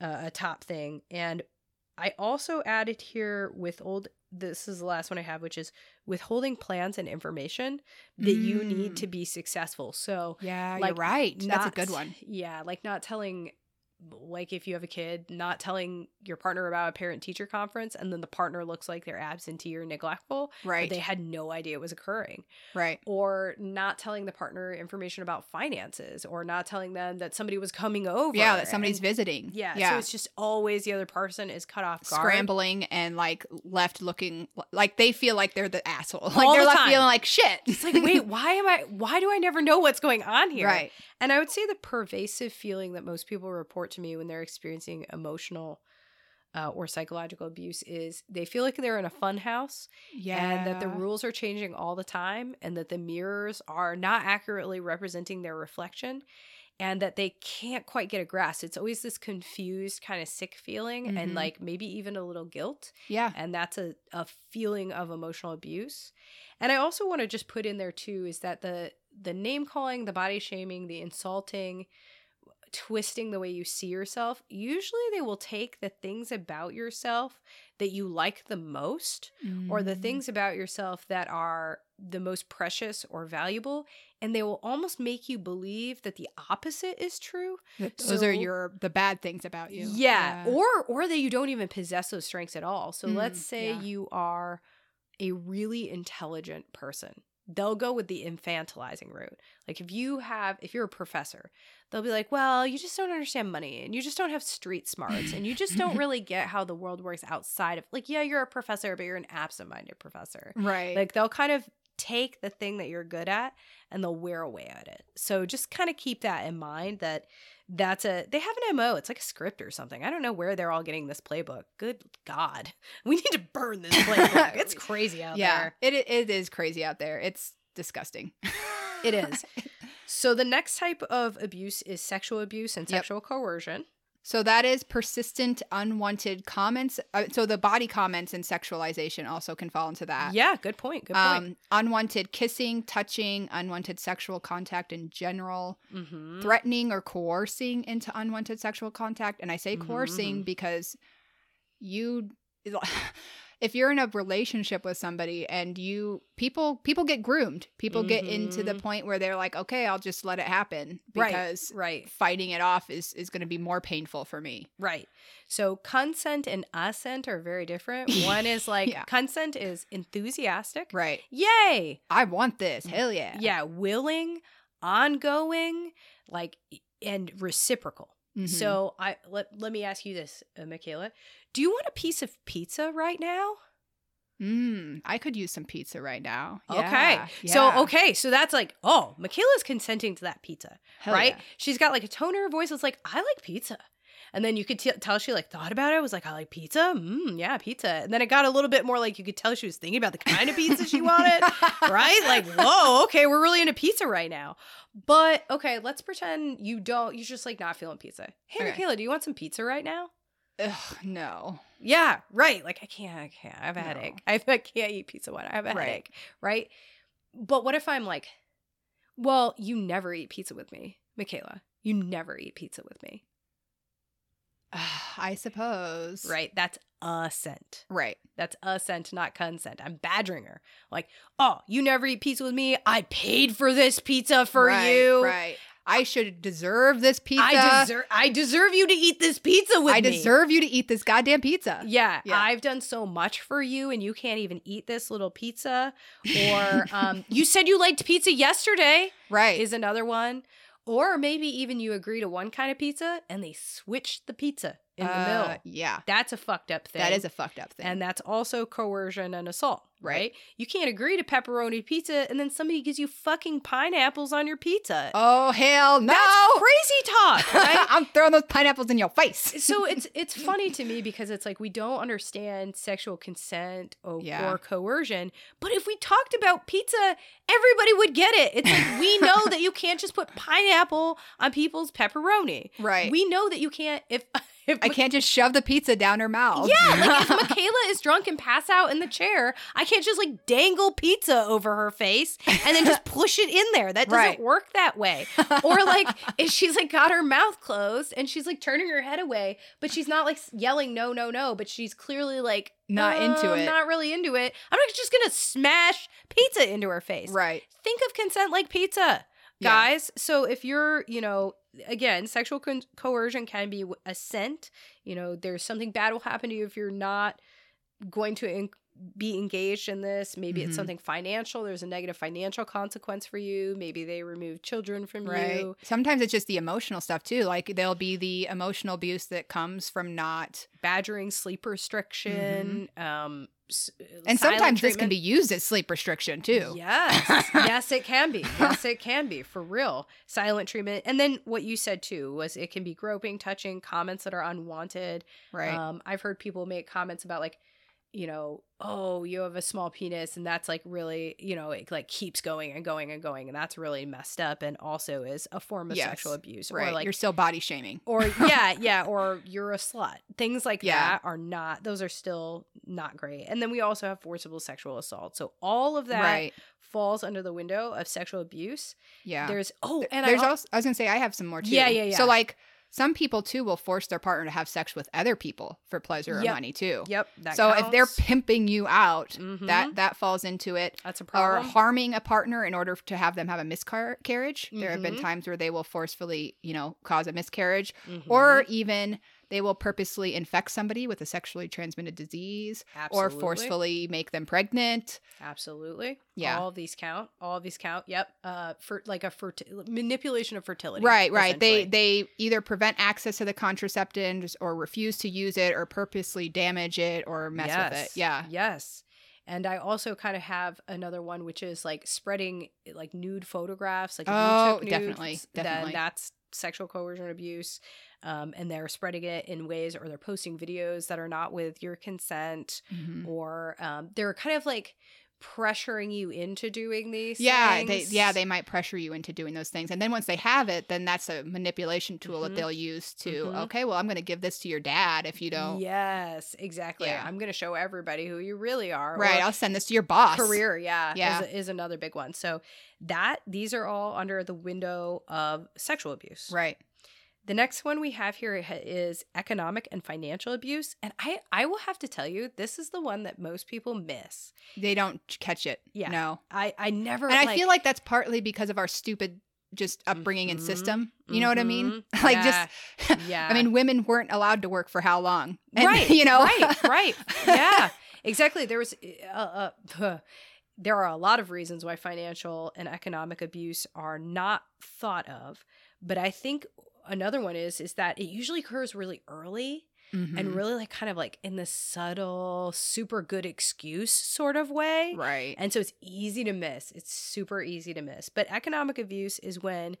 uh, a top thing. And I also added here withhold this is the last one I have which is withholding plans and information that you need Mm. to be successful. So Yeah, Like, you're right. That's a good one. Yeah, like not telling like if you have a kid, not telling your partner about a parent teacher conference and then the partner looks like they're absentee or neglectful, Right. they had no idea it was occurring right. or not telling the partner information about finances or not telling them that somebody was coming over. Yeah, that somebody's and- visiting. yeah, Yeah. so it's just always the other person is cut off guard. Scrambling and like left looking like they feel like they're the asshole. <laughs> Like All they're the left time. feeling like shit. It's like, wait, <laughs> why am I why do I never know what's going on here? Right. And I would say the pervasive feeling that most people report to me when they're experiencing emotional uh, or psychological abuse is they feel like they're in a fun house Yeah. and that the rules are changing all the time and that the mirrors are not accurately representing their reflection and that they can't quite get a grasp. It's always this confused kind of sick feeling and Mhm. like maybe even a little guilt Yeah. and that's a, a feeling of emotional abuse and i also want to just put in there too is that the the name calling the body shaming the insulting twisting the way you see yourself usually they will take the things about yourself that you like the most or the Mm. things about yourself that are the most precious or valuable and they will almost make you believe that the opposite is true That those are your the bad things about you. yeah. Or or that you don't even possess those strengths at all. So Mm, let's say yeah. you are a really intelligent person. They'll go with the infantilizing route. Like if you have if you're a professor, they'll be like, "Well, you just don't understand money and you just don't have street smarts and you just don't <laughs> really get how the world works outside of like yeah, you're a professor, but you're an absent-minded professor." right. Like they'll kind of take the thing that you're good at and they'll wear away at it. So just kind of keep that in mind that that's a they have an MO. It's like a script or something. I don't know where they're all getting this playbook. Good God. <laughs> We need to burn this playbook. <laughs> it's crazy out yeah. there. It it is crazy out there. It's disgusting. It is. <laughs> So the next type of abuse is sexual abuse and Yep. sexual coercion. So that is persistent unwanted comments. Uh, so the body comments and sexualization also can fall into that. Yeah, good point. Good point. Um, unwanted kissing, touching, unwanted sexual contact in general, mm-hmm. threatening or coercing into unwanted sexual contact. And I say Mhm, coercing mhm. because you <laughs> if you're in a relationship with somebody and you people people get groomed people get into the Mhm. point where they're like okay i'll just let it happen because right. fighting it off is is going to be more painful for me Right. So consent and assent are very different. <laughs> One is like Yeah. consent is enthusiastic. right Yay. i want this hell yeah Yeah, willing, ongoing, like and reciprocal. Mhm. So I let let me ask you this, uh, Michaela. Do you want a piece of pizza right now? mm, i could use some pizza right now okay. Yeah, So okay, so that's like, oh, Michaela's consenting to that pizza. Hell right? yeah. She's got like a tone in her voice that's like, I like pizza. And then you could t- tell she like thought about it. Was like, I like pizza. Mm, yeah, pizza. And then it got a little bit more like you could tell she was thinking about the kind of pizza she wanted, <laughs> right? Like, whoa, okay, we're really into pizza right now. But okay, let's pretend you don't. You're just like not feeling pizza. Hey, Okay. Michaela, do you want some pizza right now? Ugh, no Yeah, right. Like I can't, I can't. I have a No. headache. <laughs> I, I can't eat pizza when I have a Right. headache. Right. But what if I'm like, well, you never eat pizza with me, Michaela. You never eat pizza with me. <sighs> i suppose Right. That's assent. right That's assent, not consent. I'm badgering her. Like, oh, you never eat pizza with me. I paid for this pizza for right, you. right i should deserve this pizza I deserve. I deserve you to eat this pizza with I me. I deserve you to eat this goddamn pizza Yeah, Yeah. I've done so much for you, and you can't even eat this little pizza. Or um, <laughs> you said you liked pizza yesterday right is another one. Or maybe even you agree to one kind of pizza and they switch the pizza in the Uh, middle. yeah That's a fucked up thing. that is a fucked up thing and that's also coercion and assault, right? Right. You can't agree to pepperoni pizza and then somebody gives you fucking pineapples on your pizza. oh hell no That's crazy talk, <laughs> right? i'm throwing those pineapples in your face so <laughs> it's it's funny to me because it's like we don't understand sexual consent or, Yeah. or coercion but if we talked about pizza everybody would get it it's like we <laughs> know that you can't just put pineapple on people's pepperoni right we know that you can't if if <laughs> i can't just shove the pizza down her mouth yeah, like if <laughs> Michaela is drunk and pass out in the chair, I can't just like dangle pizza over her face and then just <laughs> push it in there. That doesn't Right. work that way. Or like if she's like got her mouth closed and she's like turning her head away, but she's not like yelling no, no, no, but she's clearly like Not into "Uh, it." not really into it. I'm not just gonna smash pizza into her face. right Think of consent like pizza Yeah. guys so if you're you know again sexual con- coercion can be assent you know there's something bad will happen to you if you're not going to en- be engaged in this maybe Mhm. it's something financial there's a negative financial consequence for you maybe they remove children from right you sometimes it's just the emotional stuff too like there'll be the emotional abuse that comes from not badgering sleep restriction um Mm-hmm. and silent sometimes this can be used as sleep restriction too Yes. <laughs> yes, it can be. Yes, it can be for real. Silent treatment. And then what you said too was it can be groping, touching, comments that are unwanted. right Um, I've heard people make comments about like, you know, oh, you have a small penis, and that's like really, you know, it like keeps going and going and going, and that's really messed up, and also is a form of Yes. sexual abuse, right or like you're still body shaming or yeah, <laughs> yeah, or you're a slut. Things like Yeah. that are not; those are still not great. And then we also have forcible sexual assault. So all of that right falls under the window of sexual abuse. yeah There's oh, and there's I also I was gonna say I have some more too. Yeah, yeah, yeah. So like some people too will force their partner to have sex with other people for pleasure or money too. yep. That so if they're pimping you out, Mhm. that that falls into it. that's a problem. Or harming a partner in order to have them have a miscarriage. There have been Mhm. times where they will forcefully, you know, cause a miscarriage, Mhm. or even they will purposely infect somebody with a sexually transmitted disease, or forcefully make them pregnant. absolutely. Yeah. all of these count. All of these count. Yep. Uh, for like a ferti- manipulation of fertility. Right, right. They they either prevent access to the contraceptives or refuse to use it or purposely damage it or mess with it. Yeah. Yes. And I also kind of have another one, which is like spreading like nude photographs. Like Oh, took definitely, nudes, definitely. Then that's sexual coercion abuse. Um, and they're spreading it in ways, or they're posting videos that are not with your consent, Mhm. or um, they're kind of like pressuring you into doing these. Yeah, they yeah, they might pressure you into doing those things. And then once they have it, then that's a manipulation tool Mhm. that they'll use to, Mhm. okay, well, I'm going to give this to your dad if you don't. Yes, exactly. Yeah. I'm going to show everybody who you really are. Right, or I'll send this to your boss. career, yeah, Yeah. Is, is another big one. So that these are all under the window of sexual abuse. Right. The next one we have here is economic and financial abuse, and I I will have to tell you this is the one that most people miss. They don't catch it. Yeah. No. I I never And I feel like that's partly because of our stupid just upbringing and system. You know what I mean? <laughs> like Yeah. just yeah. <laughs> I mean, women weren't allowed to work for how long? And, right <laughs> You know, right right yeah exactly there was uh, uh, there are a lot of reasons why financial and economic abuse are not thought of but i think another one is is that it usually occurs really early and Mhm. really like kind of like in the subtle super good excuse sort of way right. and so it's easy to miss. It's super easy to miss. But economic abuse is when,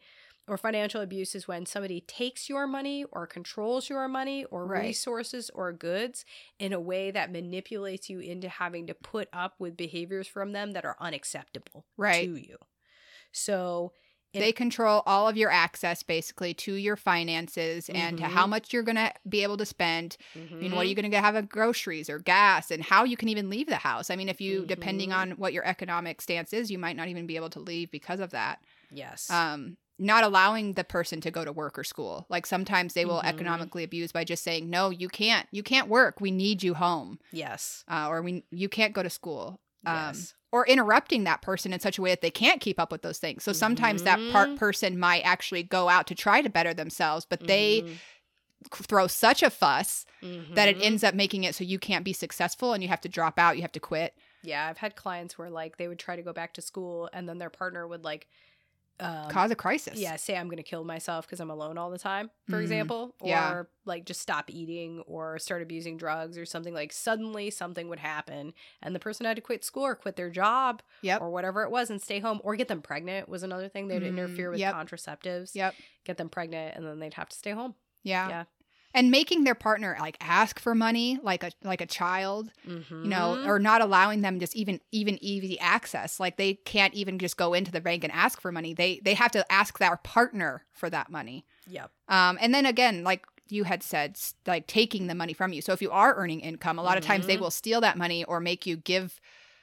or financial abuse is when somebody takes your money or controls your money or Right. resources or goods in a way that manipulates you into having to put up with behaviors from them that are unacceptable Right. to you. So, they control all of your access basically to your finances and to how Mhm. much you're going to be able to spend. I mean, what are you going to have in groceries or gas and how you can even leave the house? I mean, if you, depending Mhm. on what your economic stance is, you might not even be able to leave because of that. yes. Um, not allowing the person to go to work or school. Like sometimes they will Mhm. economically abuse by just saying, "No, you can't. You can't work. We need you home." yes. Uh, or we you can't go to school. Um, yes. Or interrupting that person in such a way that they can't keep up with those things. So sometimes that part Mhm. person might actually go out to try to better themselves, but they Mhm. c- throw such a fuss that it Mhm. ends up making it so you can't be successful and you have to drop out, you have to quit. Yeah, I've had clients where like they would try to go back to school and then their partner would like um, cause a crisis. yeah, say I'm going to kill myself because I'm alone all the time, for Mhm. example, or Yeah. like just stop eating or start abusing drugs or something like suddenly something would happen and the person had to quit school or quit their job Yep. or whatever it was and stay home or get them pregnant was another thing. They'd Mm, interfere with yep. contraceptives, Yep. get them pregnant and then they'd have to stay home. Yeah. Yeah. And making their partner like ask for money like a like a child, Mm-hmm. you know, or not allowing them just even even easy access. Like they can't even just go into the bank and ask for money. They they have to ask their partner for that money. yep. Um, and then again, like you had said, like taking the money from you. So if you are earning income, a lot of times they Mhm. will steal that money or make you give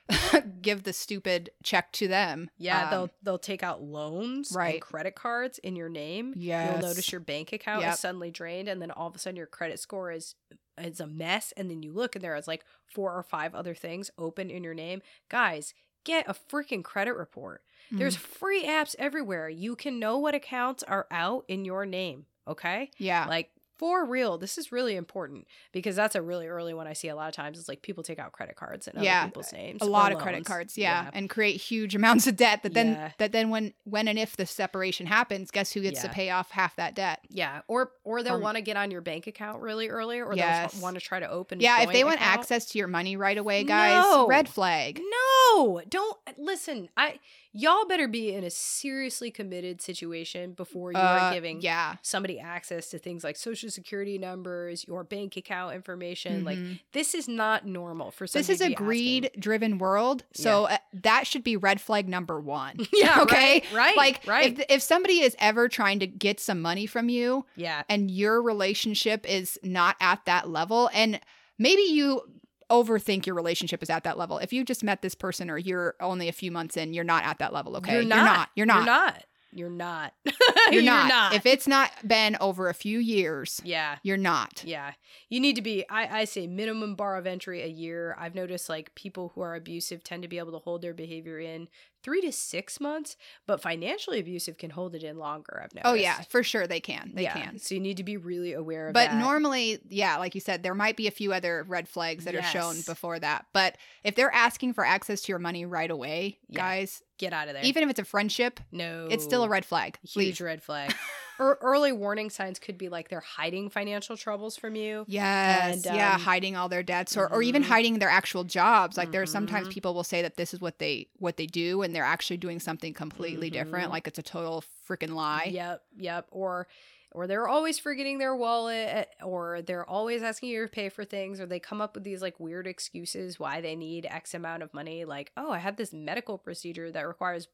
<laughs> give the stupid check to them. Yeah, Um, they'll they'll take out loans right. and credit cards in your name. Yeah, You'll notice your bank account Yep. is suddenly drained, and then all of a sudden your credit score is is a mess. And then you look, and there is like four or five other things open in your name. Guys, get a freaking credit report. There's Mm. free apps everywhere. You can know what accounts are out in your name. Okay, yeah. like. For real, this is really important because that's a really early one I see a lot of times. It's like people take out credit cards other Yeah, people's names. a lot of credit cards, yeah, and create huge <laughs> amounts of debt that then Yeah. that then when when and if the separation happens, guess who gets to pay off half that debt? Yeah, or or they'll want to get on your bank account really early, or Yes. they'll want to try to open. Yeah, if they want account. access to your money right away, guys, No. red flag. No, don't listen. I y'all better be in a seriously committed situation before you Uh, are giving yeah. somebody access to things like social security numbers, your bank account information. Like Mhm. this is not normal for this is a greed driven world so uh, that should be red flag number one <laughs> Yeah, okay right, right, like right. if, if somebody is ever trying to get some money from you yeah, and your relationship is not at that level and maybe you overthink your relationship is at that level if you just met this person or you're only a few months in you're not at that level okay You're not. you're not You're not. You're not. You're not. <laughs> You're not. If it's not been over a few years yeah. you're not Yeah. You need to be I, I say minimum bar of entry a year. I've noticed like people who are abusive tend to be able to hold their behavior in three to six months, but financially abusive can hold it in longer, I've noticed. oh yeah for sure they can they yeah. can So you need to be really aware of But that. normally, yeah, like you said, there might be a few other red flags that are shown before that. But if they're asking for access to your money right away, Yeah. guys, get out of there. even if it's a friendship, no it's still a red flag. huge Leave. red flag. <laughs> Er- early warning signs could be like they're hiding financial troubles from you. Yes, And, yeah, um, hiding all their debts, or, or even mhm. hiding their actual jobs. Like there are sometimes Mhm. people will say that this is what they what they do, and they're actually doing something completely different. Mhm. Like it's a total freaking lie. Yep, yep. Or or they're always forgetting their wallet or they're always asking you to pay for things or they come up with these like weird excuses why they need X amount of money like, "Oh, I have this medical procedure that requires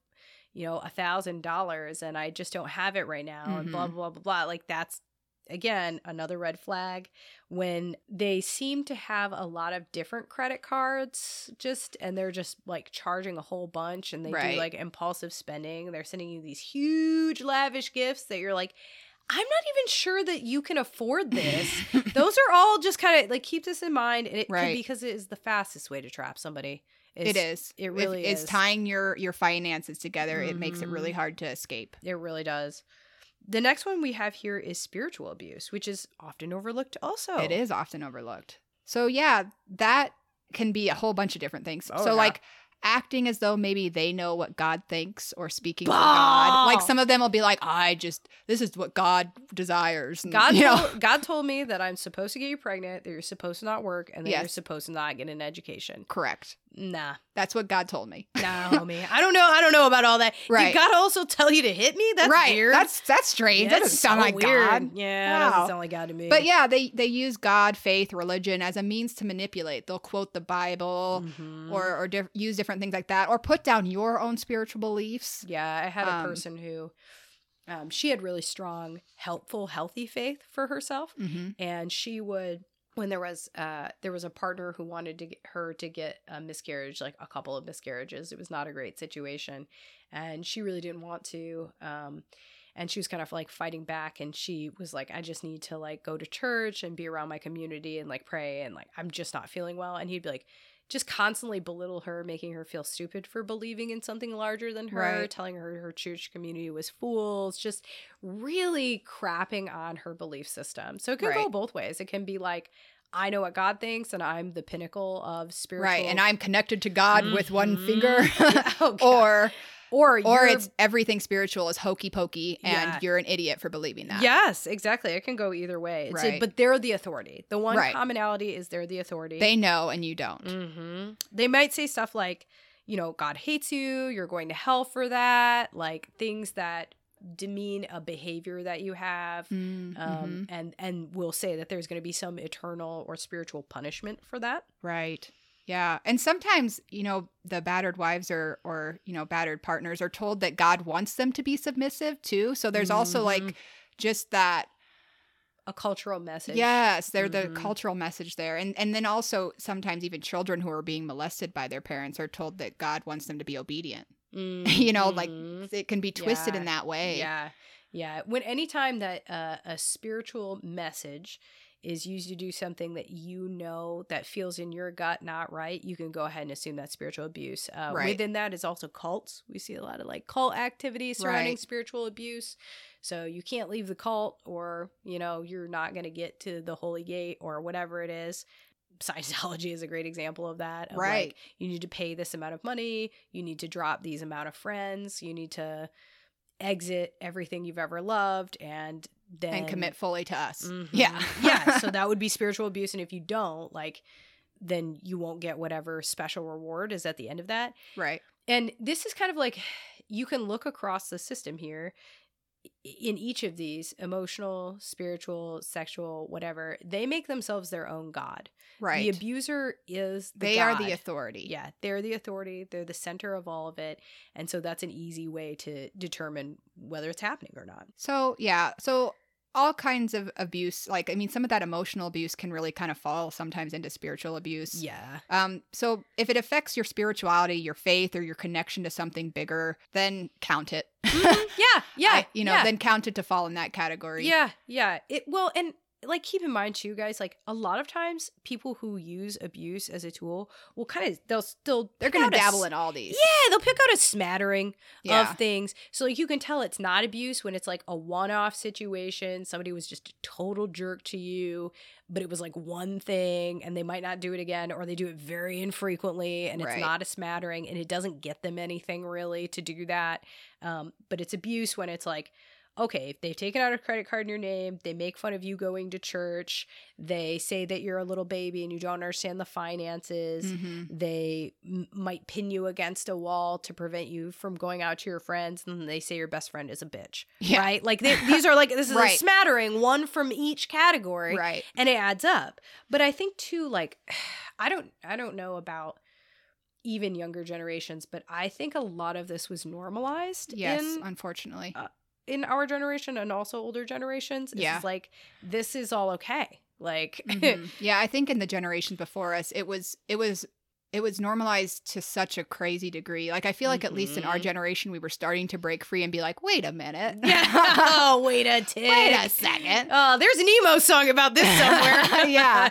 you know, a thousand dollars and I just don't have it right now and blah Mhm. blah blah blah. Like that's again another red flag when they seem to have a lot of different credit cards just and they're just like charging a whole bunch and they Right. do like impulsive spending they're sending you these huge lavish gifts that you're like I'm not even sure that you can afford this. <laughs> Those are all just kind of like keep this in mind. And it Right. could because it is the fastest way to trap somebody. it It's- is. It really it's is. tying your your finances together. It makes it really Mhm. hard to escape. It really does. The next one we have here is spiritual abuse, which is often overlooked also. It is often overlooked. So yeah, that can be a whole bunch of different things. Oh, so yeah. like acting as though maybe they know what God thinks or speaking for God. Like some of them will be like, I just this is what God desires. and, God you know. told, God told me that I'm supposed to get you pregnant, that you're supposed to not work, and that you're Yes. supposed to not get an education. Correct. Nah, That's what God told me. nah, homie. I don't know. I don't know about all that. Right. Did God also tell you to hit me? That's right. weird. That's that's strange. Yeah, that doesn't sound so like weird. God. Yeah, Wow. doesn't sound like God to me. But yeah, they they use God, faith, religion as a means to manipulate. They'll quote the Bible Mhm. or or diff- use different things like that, or put down your own spiritual beliefs. Yeah, I had a Um, person who um, she had really strong, helpful, healthy faith for herself, Mm-hmm. and she would when there was uh there was a partner who wanted to her to get a miscarriage, like a couple of miscarriages. It was not a great situation, and she really didn't want to. Um, and she was kind of like fighting back and she was like i just need to like go to church and be around my community and like pray and like i'm just not feeling well and he'd be like just constantly belittle her making her feel stupid for believing in something larger than her Right. telling her her church community was fools just really crapping on her belief system. So it can go both ways. It can be like i know what god thinks and i'm the pinnacle of spiritual Right, and I'm connected to God with one finger, mm-hmm. <laughs> Oh, <laughs> God. or or or it's everything spiritual is hokey pokey, and Yeah. you're an idiot for believing that. Yes, exactly. It can go either way. It's Right. but they're the authority. The one Right. commonality is they're the authority. they know and you don't. hmm They might say stuff like, you know, God hates you. You're going to hell for that. Like things that demean a behavior that you have. Mm, Um, mhm. and and will say that there's going to be some eternal or spiritual punishment for that. Right. Yeah. And sometimes, you know, the battered wives or or, you know, battered partners are told that God wants them to be submissive too. So there's also Mhm. like just that A cultural message. yes, they're the Mhm. cultural message there. And and then also sometimes even children who are being molested by their parents are told that God wants them to be obedient. <laughs> You know, like Mhm. it can be twisted Yeah. in that way. Yeah. Yeah. When anytime that uh, a spiritual message is used to do something that you know that feels in your gut not right, you can go ahead and assume that's spiritual abuse. Uh, Right. Within that is also cults. We see a lot of like cult activities surrounding Right. spiritual abuse. So you can't leave the cult, or you know you're not going to get to the holy gate or whatever it is. Scientology is a great example of that. of, like, Right. you need to pay this amount of money. You need to drop these amount of friends. You need to exit everything you've ever loved and then And commit fully to us. Mhm. Yeah. <laughs> yeah. So that would be <laughs> spiritual abuse. And if you don't, like, then you won't get whatever special reward is at the end of that. right. And this is kind of like <sighs> you can look across the system here in each of these emotional, spiritual, sexual, whatever, they make themselves their own god. Right. The abuser is the they are the authority. Yeah, they're the authority. They're the center of all of it. And so that's an easy way to determine whether it's happening or not. So yeah, so all kinds of abuse, like I mean, some of that emotional abuse can really kind of fall sometimes into spiritual abuse. Yeah. Um, so if it affects your spirituality, your faith, or your connection to something bigger, then count it. Mm-hmm. Yeah. <laughs> Yeah. I- you know, yeah. then count it to fall in that category. Yeah. Yeah. It well, and like keep in mind too, guys, like a lot of times people who use abuse as a tool will kind of they'll still they're gonna out a dabble in all these. Yeah, they'll pick out a smattering Yeah. of things. So like you can tell it's not abuse when it's like a one-off situation. Somebody was just a total jerk to you, but it was like one thing and they might not do it again or they do it very infrequently and it's Right. not a smattering and it doesn't get them anything really to do that. Um, but it's abuse when it's like okay, if they've taken out a credit card in your name, they make fun of you going to church, they say that you're a little baby and you don't understand the finances, Mhm. they m- might pin you against a wall to prevent you from going out to your friends and then they say your best friend is a bitch Yeah. right like they, these are like this is a smattering one from each category Right. and it adds up but i think too like <sighs> i don't i don't know about even younger generations but i think a lot of this was normalized Yes, in unfortunately. uh, in our generation and also older generations is Yeah. like this is all okay like Mhm. <laughs> Yeah, I think in the generation before us, it was it was it was normalized to such a crazy degree. Like I feel like at least in our Mhm. generation we were starting to break free and be like, "Wait a minute." oh, <laughs> <laughs> wait a tick. Wait a second. Oh, there's an emo song about this somewhere. <laughs> Yeah.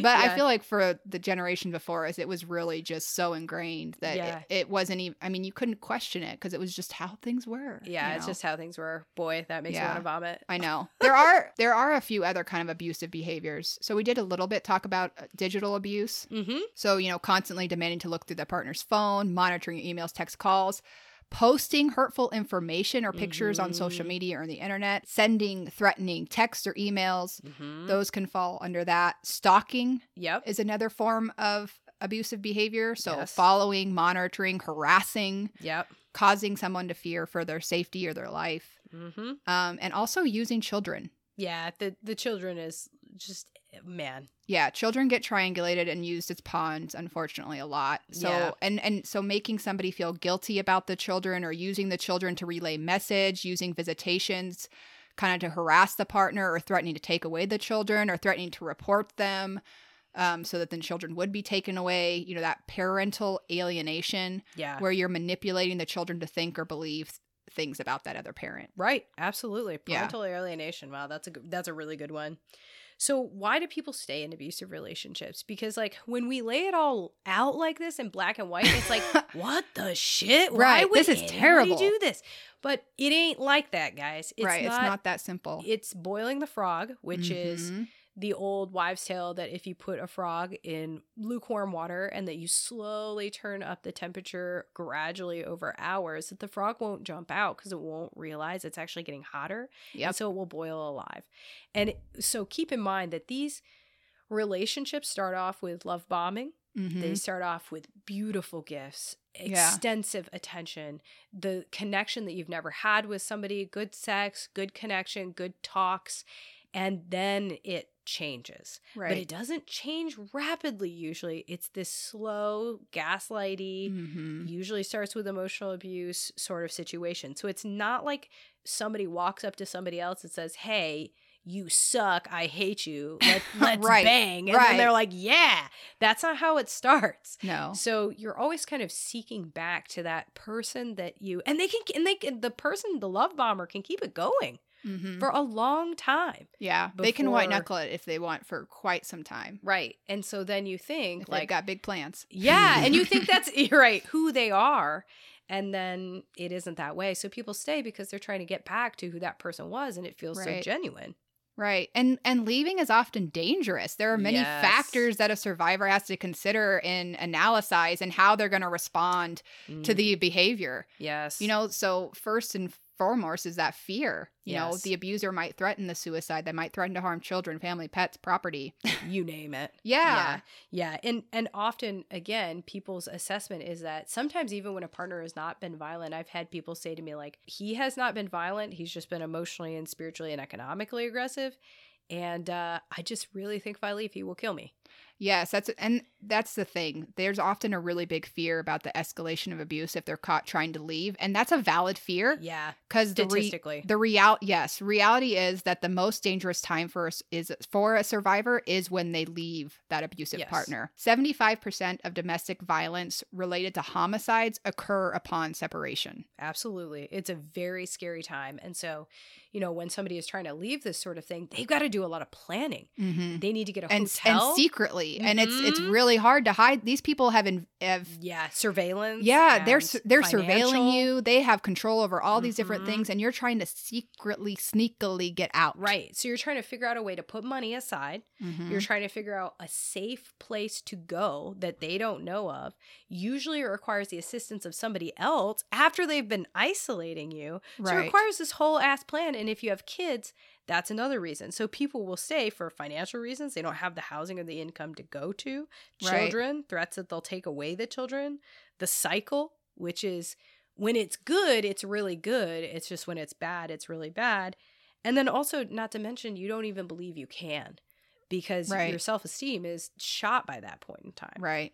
But I feel like for the generation before us, it was really just so ingrained that Yeah. it, it wasn't even, I mean, you couldn't question it because it was just how things were. Yeah, it's know? just how things were. Boy, that makes me want to vomit. I know. There are there are a few other kind of abusive behaviors. So we did a little bit talk about uh, digital abuse. Mm-hmm. So, you know, constantly demanding to look through their partner's phone, monitoring emails, text calls, posting hurtful information or pictures on social Mhm. media or the internet, sending threatening texts or emails. Mm-hmm. Those can fall under that. Stalking Yep. is another form of abusive behavior. So, Yes. following, monitoring, harassing, Yep. causing someone to fear for their safety or their life, Mm-hmm. um, and also using children. Yeah, the the children is just man. Yeah, children get triangulated and used as pawns, unfortunately, a lot. So Yeah. and and so making somebody feel guilty about the children or using the children to relay message, using visitations, kind of to harass the partner or threatening to take away the children or threatening to report them. Um, so that then children would be taken away. You know, that parental alienation Yeah. where you're manipulating the children to think or believe things about that other parent. Right, absolutely. Yeah. Parental alienation. Wow, that's a good- that's a really good one. So, why do people stay in abusive relationships? Because like when we lay it all out like this in black and white, it's like, <laughs> what the shit? Why Right, would this is terrible. Do this, but it ain't like that, guys. It's right. Not, it's not that simple. It's boiling the frog, which is Mhm. The old wives' tale that if you put a frog in lukewarm water and that you slowly turn up the temperature gradually over hours, that the frog won't jump out because it won't realize it's actually getting hotter. Yep. And so it will boil alive. And so keep in mind that these relationships start off with love bombing. Mhm. They start off with beautiful gifts, Yeah. extensive attention, the connection that you've never had with somebody, good sex, good connection, good talks, and then it changes. right. But it doesn't change rapidly usually. It's this slow, gaslighty, Mhm. usually starts with emotional abuse sort of situation. So it's not like somebody walks up to somebody else and says, "Hey, you suck. I hate you. <laughs> Let, let's Right, bang." And right. then they're like, "Yeah." That's not how it starts. No. So you're always kind of seeking back to that person that you and they can and they can the person the love bomber can keep it going Mhm. for a long time. Yeah, they can white knuckle it if they want for quite some time. Right. And so then you think If like got big plans. Yeah, and you think that's <laughs> <laughs> right, who they are. And then it isn't that way. So people stay because they're trying to get back to who that person was and it feels so genuine. Right. And and leaving is often dangerous. There are many Yes. factors that a survivor has to consider and analyze and how they're going to respond to Mm, the behavior. yes. You know, so first and foremost is that fear. You know, the abuser might threaten the suicide, they might threaten to harm children, family, pets, property. <laughs> you name it. Yeah. Yeah. Yeah. And and often again, people's assessment is that sometimes even when a partner has not been violent, I've had people say to me like, he has not been violent, he's just been emotionally and spiritually and economically aggressive. And uh, I just really think if I leave, he will kill me. Yes, that's and that's the thing. There's often a really big fear about the escalation of abuse if they're caught trying to leave, and that's a valid fear Yeah. because the re- Statistically. the real yes reality is that the most dangerous time for us is for a survivor is when they leave that abusive Yes. partner 75% of domestic violence related to homicides occur upon separation Absolutely. It's a very scary time. And so, you know, when somebody is trying to leave this sort of thing, they've got to do a lot of planning. mm-hmm. They need to get a and, hotel. and secretly and it's it's Mhm. really hard to hide these people have, in, have yeah, surveillance. yeah they're they're surveilling you they have control over all these different Mhm. things and you're trying to secretly sneakily get out Right. So you're trying to figure out a way to put money aside. You're trying to figure out a safe place to go that they don't know of. Usually it requires the assistance of somebody else after they've been isolating you. So it requires this whole ass plan. And if you have kids, that's another reason. So people will stay for financial reasons. They don't have the housing or the income to go to. Right. Children, threats that they'll take away the children. The cycle, which is when it's good, it's really good. It's just when it's bad, it's really bad. And then also, not to mention, you don't even believe you can because Right. your self esteem is shot by that point in time. right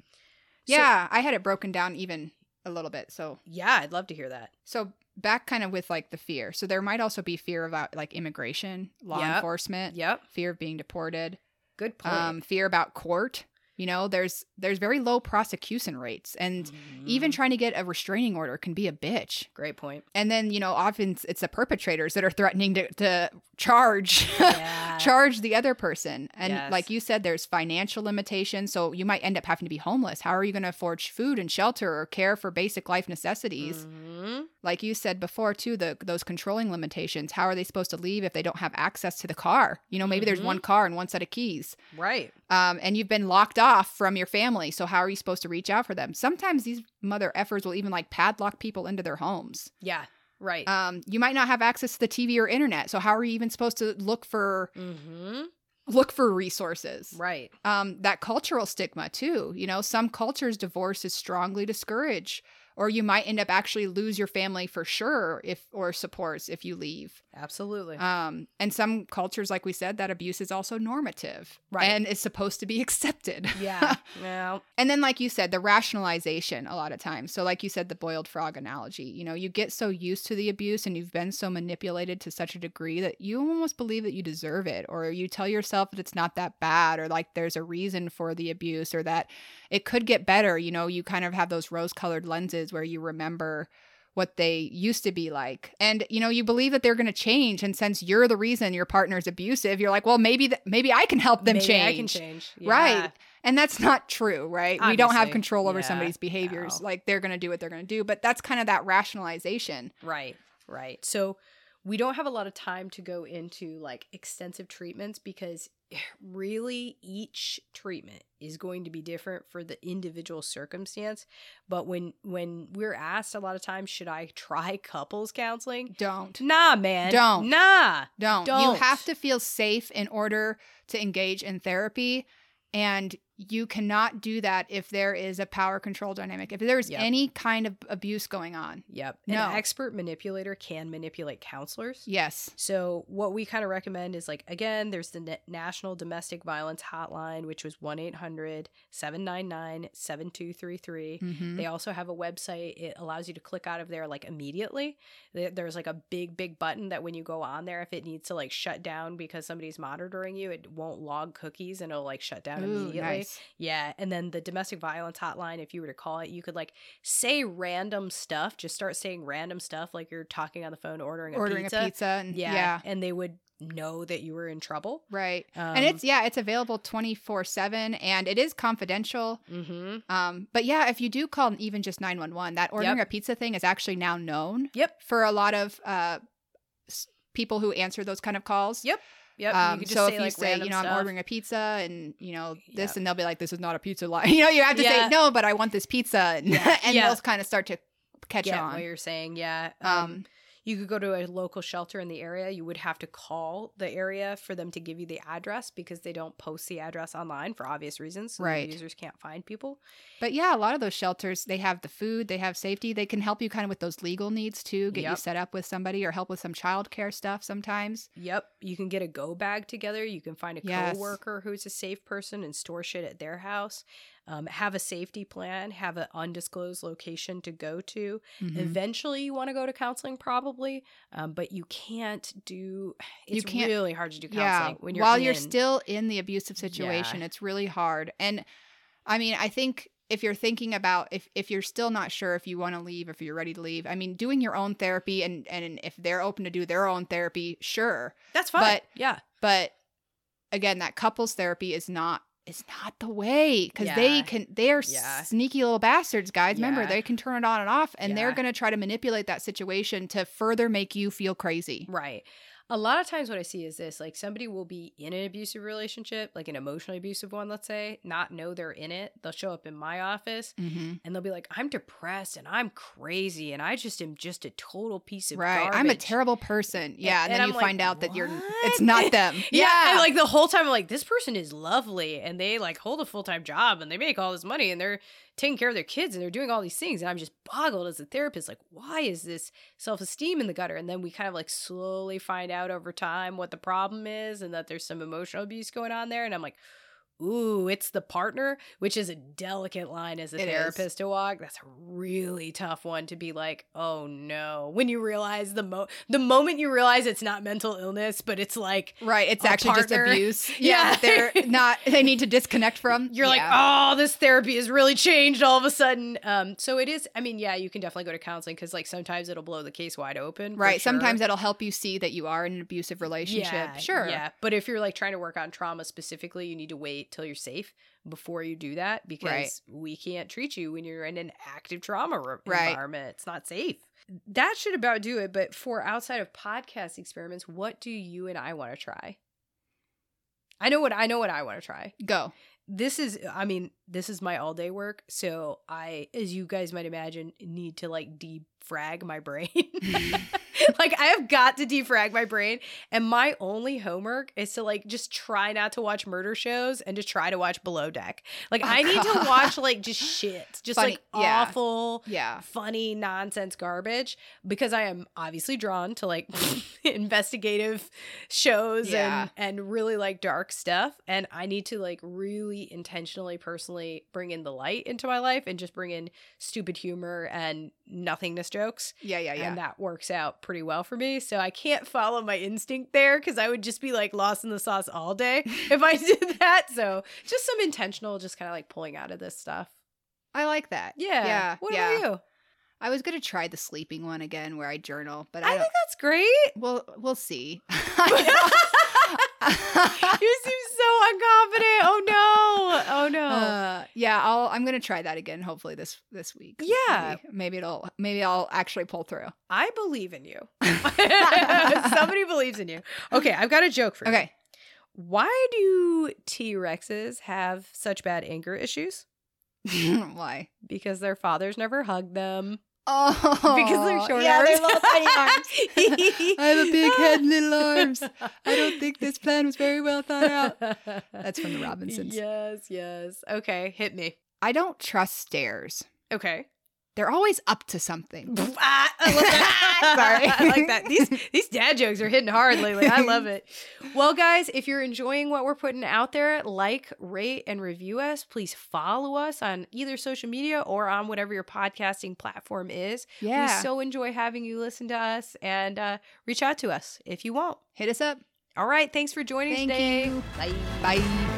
So- yeah i had it broken down even a little bit so Yeah, I'd love to hear that. So back kind of with like the fear. So there might also be fear about like immigration, law Yep. enforcement, Yep. fear of being deported, Good point. um, fear about court. You know, there's there's very low prosecution rates and even Mhm. trying to get a restraining order can be a bitch. great point. And then, you know, often it's the perpetrators that are threatening to, to charge <laughs> Yeah. charge the other person. And Yes. like you said, there's financial limitations. So you might end up having to be homeless. How are you going to afford food and shelter or care for basic life necessities? Mhm. Like you said before, too, the those controlling limitations. How are they supposed to leave if they don't have access to the car? You know, maybe there's Mhm. one car and one set of keys. Right. Um, and you've been locked off from your family. So how are you supposed to reach out for them? Sometimes these mother effers will even like padlock people into their homes. Yeah. Right. Um, you might not have access to the TV or internet. So how are you even supposed to look for mm-hmm. look for resources? Right. Um, that cultural stigma too. You know, some cultures divorce is strongly discouraged, or you might end up actually lose your family for sure if or supports if you leave. Absolutely. Um, and some cultures, like we said, that abuse is also normative, Right. and is supposed to be <laughs> accepted. yeah. <laughs> Well. And then, like you said, the rationalization a lot of times. So, like you said, the boiled frog analogy, you know, you get so used to the abuse and you've been so manipulated to such a degree that you almost believe that you deserve it, or you tell yourself that it's not that bad, or like there's a reason for the abuse, or that it could get better. You know, you kind of have those rose colored lenses where you remember what they used to be like and you know you believe that they're going to change and since you're the reason your partner's abusive you're like well maybe th- maybe i can help them maybe change I can change. Right. And that's not true, right? we don't have control over yeah, somebody's behaviors. no. Like they're going to do what they're going to do. But that's kind of that rationalization. Right, right. So we don't have a lot of time to go into like extensive treatments because <sighs> really each treatment is going to be different for the individual circumstance. But when when we're asked a lot of times, should I try couples counseling? Don't. Nah, man. Don't. Nah. Don't. You Don't. you have to feel safe in order to engage in therapy. And you cannot do that if there is a power control dynamic. If there's Yep. any kind of abuse going on. Yep. No. An expert manipulator can manipulate counselors. Yes. So, what we kind of recommend is like, again, there's the National Domestic Violence Hotline, which was 1 800 799 7233. Mhm. They also have a website. It allows you to click out of there like immediately. There's like a big, big button that when you go on there, if it needs to like shut down because somebody's monitoring you, it won't log cookies and it'll like shut down Ooh, immediately. nice. Yeah. And then the domestic violence hotline, if you were to call it, you could like say random stuff. Just start saying random stuff like you're talking on the phone ordering a Ordering pizza. a pizza. And, Yeah, yeah. And they would know that you were in trouble. Right. Um, and it's, yeah, it's available 24 7 and it is confidential. mm-hmm. Um, but yeah, if you do call even just 911, that ordering Yep. a pizza thing is actually now known. Yep. For a lot of uh, people who answer those kind of calls. Yep. Yep. Um, you could just so say if you like say, you know, I'm ordering a pizza and, you know, this, Yep. and they'll be like, this is not a pizza line. <laughs> You know, you have to Yeah. say, no, but I want this pizza. And, <laughs> Yeah. and Yeah. they'll kind of start to catch Get on. what you're saying. Yeah. Um, Um, you could go to a local shelter in the area. You would have to call the area for them to give you the address because they don't post the address online for obvious reasons. So Right. users can't find people. But yeah, a lot of those shelters, they have the food, they have safety. They can help you kind of with those legal needs too, get you set up with somebody or help with some childcare stuff sometimes. Yep. You can get a go bag together. You can find a Yes. coworker who's a safe person and store shit at their house. Um, have a safety plan. Have an undisclosed location to go to. Mhm. Eventually, you want to go to counseling, probably, um, but you can't do. You It's can't- really hard to do Yeah, counseling when you're while you're still in the abusive situation, it's really hard. And I mean, I think if you're thinking about if if you're still not sure if you want to leave, if you're ready to leave, I mean, doing your own therapy and and if they're open to do their own therapy, sure. That's fine. but- yeah, But again, that couples therapy is not is not the way because they can they are Yeah. sneaky little bastards guys remember Yeah. they can turn it on and off and they're going to try to manipulate that situation to further make you feel crazy right. A lot of times, what I see is this: like somebody will be in an abusive relationship, like an emotionally abusive one, let's say, not know they're in it. They'll show up in my office mm-hmm. and they'll be like, "I'm depressed and I'm crazy and I just am just a total piece of right i'm a terrible person yeah and, and then I'm you like, find out that you're it's not them <laughs> Yeah, and like the whole time, I'm like, this person is lovely, and they like hold a full time job, and they make all this money, and they're taking care of their kids, and they're doing all these things, and I'm just boggled as a therapist, like, why is this self esteem in the gutter? And then we kind of like slowly find out over time what the problem is, and that there's some emotional abuse going on there, and I'm like, ooh, it's the partner, which is a delicate line as a It is. therapist to walk. That's a really tough one to be like, oh no. When you realize the mo the moment you realize it's not mental illness, but it's like Right. It's actually partner. just abuse. <laughs> Yeah. Yeah. They're not, they need to disconnect from. <laughs> you're like, oh, this therapy has really changed all of a sudden. Um, so it is. I mean, yeah, you can definitely go to counseling because like sometimes it'll blow the case wide open. Right. Sometimes sure. that'll help you see that you are in an abusive relationship. Yeah, sure. Yeah. But if you're like trying to work on trauma specifically, you need to wait till you're safe before you do that because Right. we can't treat you when you're in an active trauma re- Right. environment. It's not safe. That should about do it. But for outside of podcast experiments, what do you and I want to try? I know what I know what I want to try. Go. This is I mean, this is my all day work. So I, as you guys might imagine, need to like defrag my brain. <laughs> <laughs> <laughs> like I have got to defrag my brain. And my only homework is to like just try not to watch murder shows and just try to watch below deck. Like Oh, I need God. to watch like <laughs> just shit. Just Funny- like yeah. awful Yeah. funny nonsense garbage because I am obviously drawn to like <laughs> investigative shows Yeah. and and really like dark stuff and I need to like really intentionally personally bring in the light into my life and just bring in stupid humor and nothingness jokes Yeah. Yeah. Yeah. and that works out pretty well for me so I can't follow my instinct there cuz I would just be like lost in the sauce all day <laughs> if I did that so just some intentional just kind of like pulling out of this stuff I like that. yeah Yeah. what yeah. about you I was gonna try the sleeping one again, where I journal, but I, I think that's great We'll we'll see. <laughs> <laughs> you seem unconfident. Oh no. Oh no. Uh, yeah, I'll. I'm gonna try that again. Hopefully this this week. Yeah. maybe, maybe it'll. Maybe I'll actually pull through. I believe in you. <laughs> <laughs> Somebody believes in you. Okay, I've got a joke for you. Okay. Why do T Rexes have such bad anger issues? <laughs> Why? Because their fathers never hugged them. Oh, Because they're oh, short yeah, arms. they're little tiny arms. <laughs> <laughs> I have a big head and little arms. I don't think this plan was very well thought out. That's from the Robinsons. Yes, yes. Okay, hit me. I don't trust stairs. Okay. They're always up to something. <laughs> Ah, I love that. <laughs> Sorry. <laughs> I like that. These these dad jokes are hitting hard lately. I love it. Well, guys, if you're enjoying what we're putting out there, like, rate, and review us. Please follow us on either social media or on whatever your podcasting platform is. Yeah. We so enjoy having you listen to us and uh, reach out to us if you want. Hit us up. All right. Thanks for joining Thank today. you. Bye. Bye.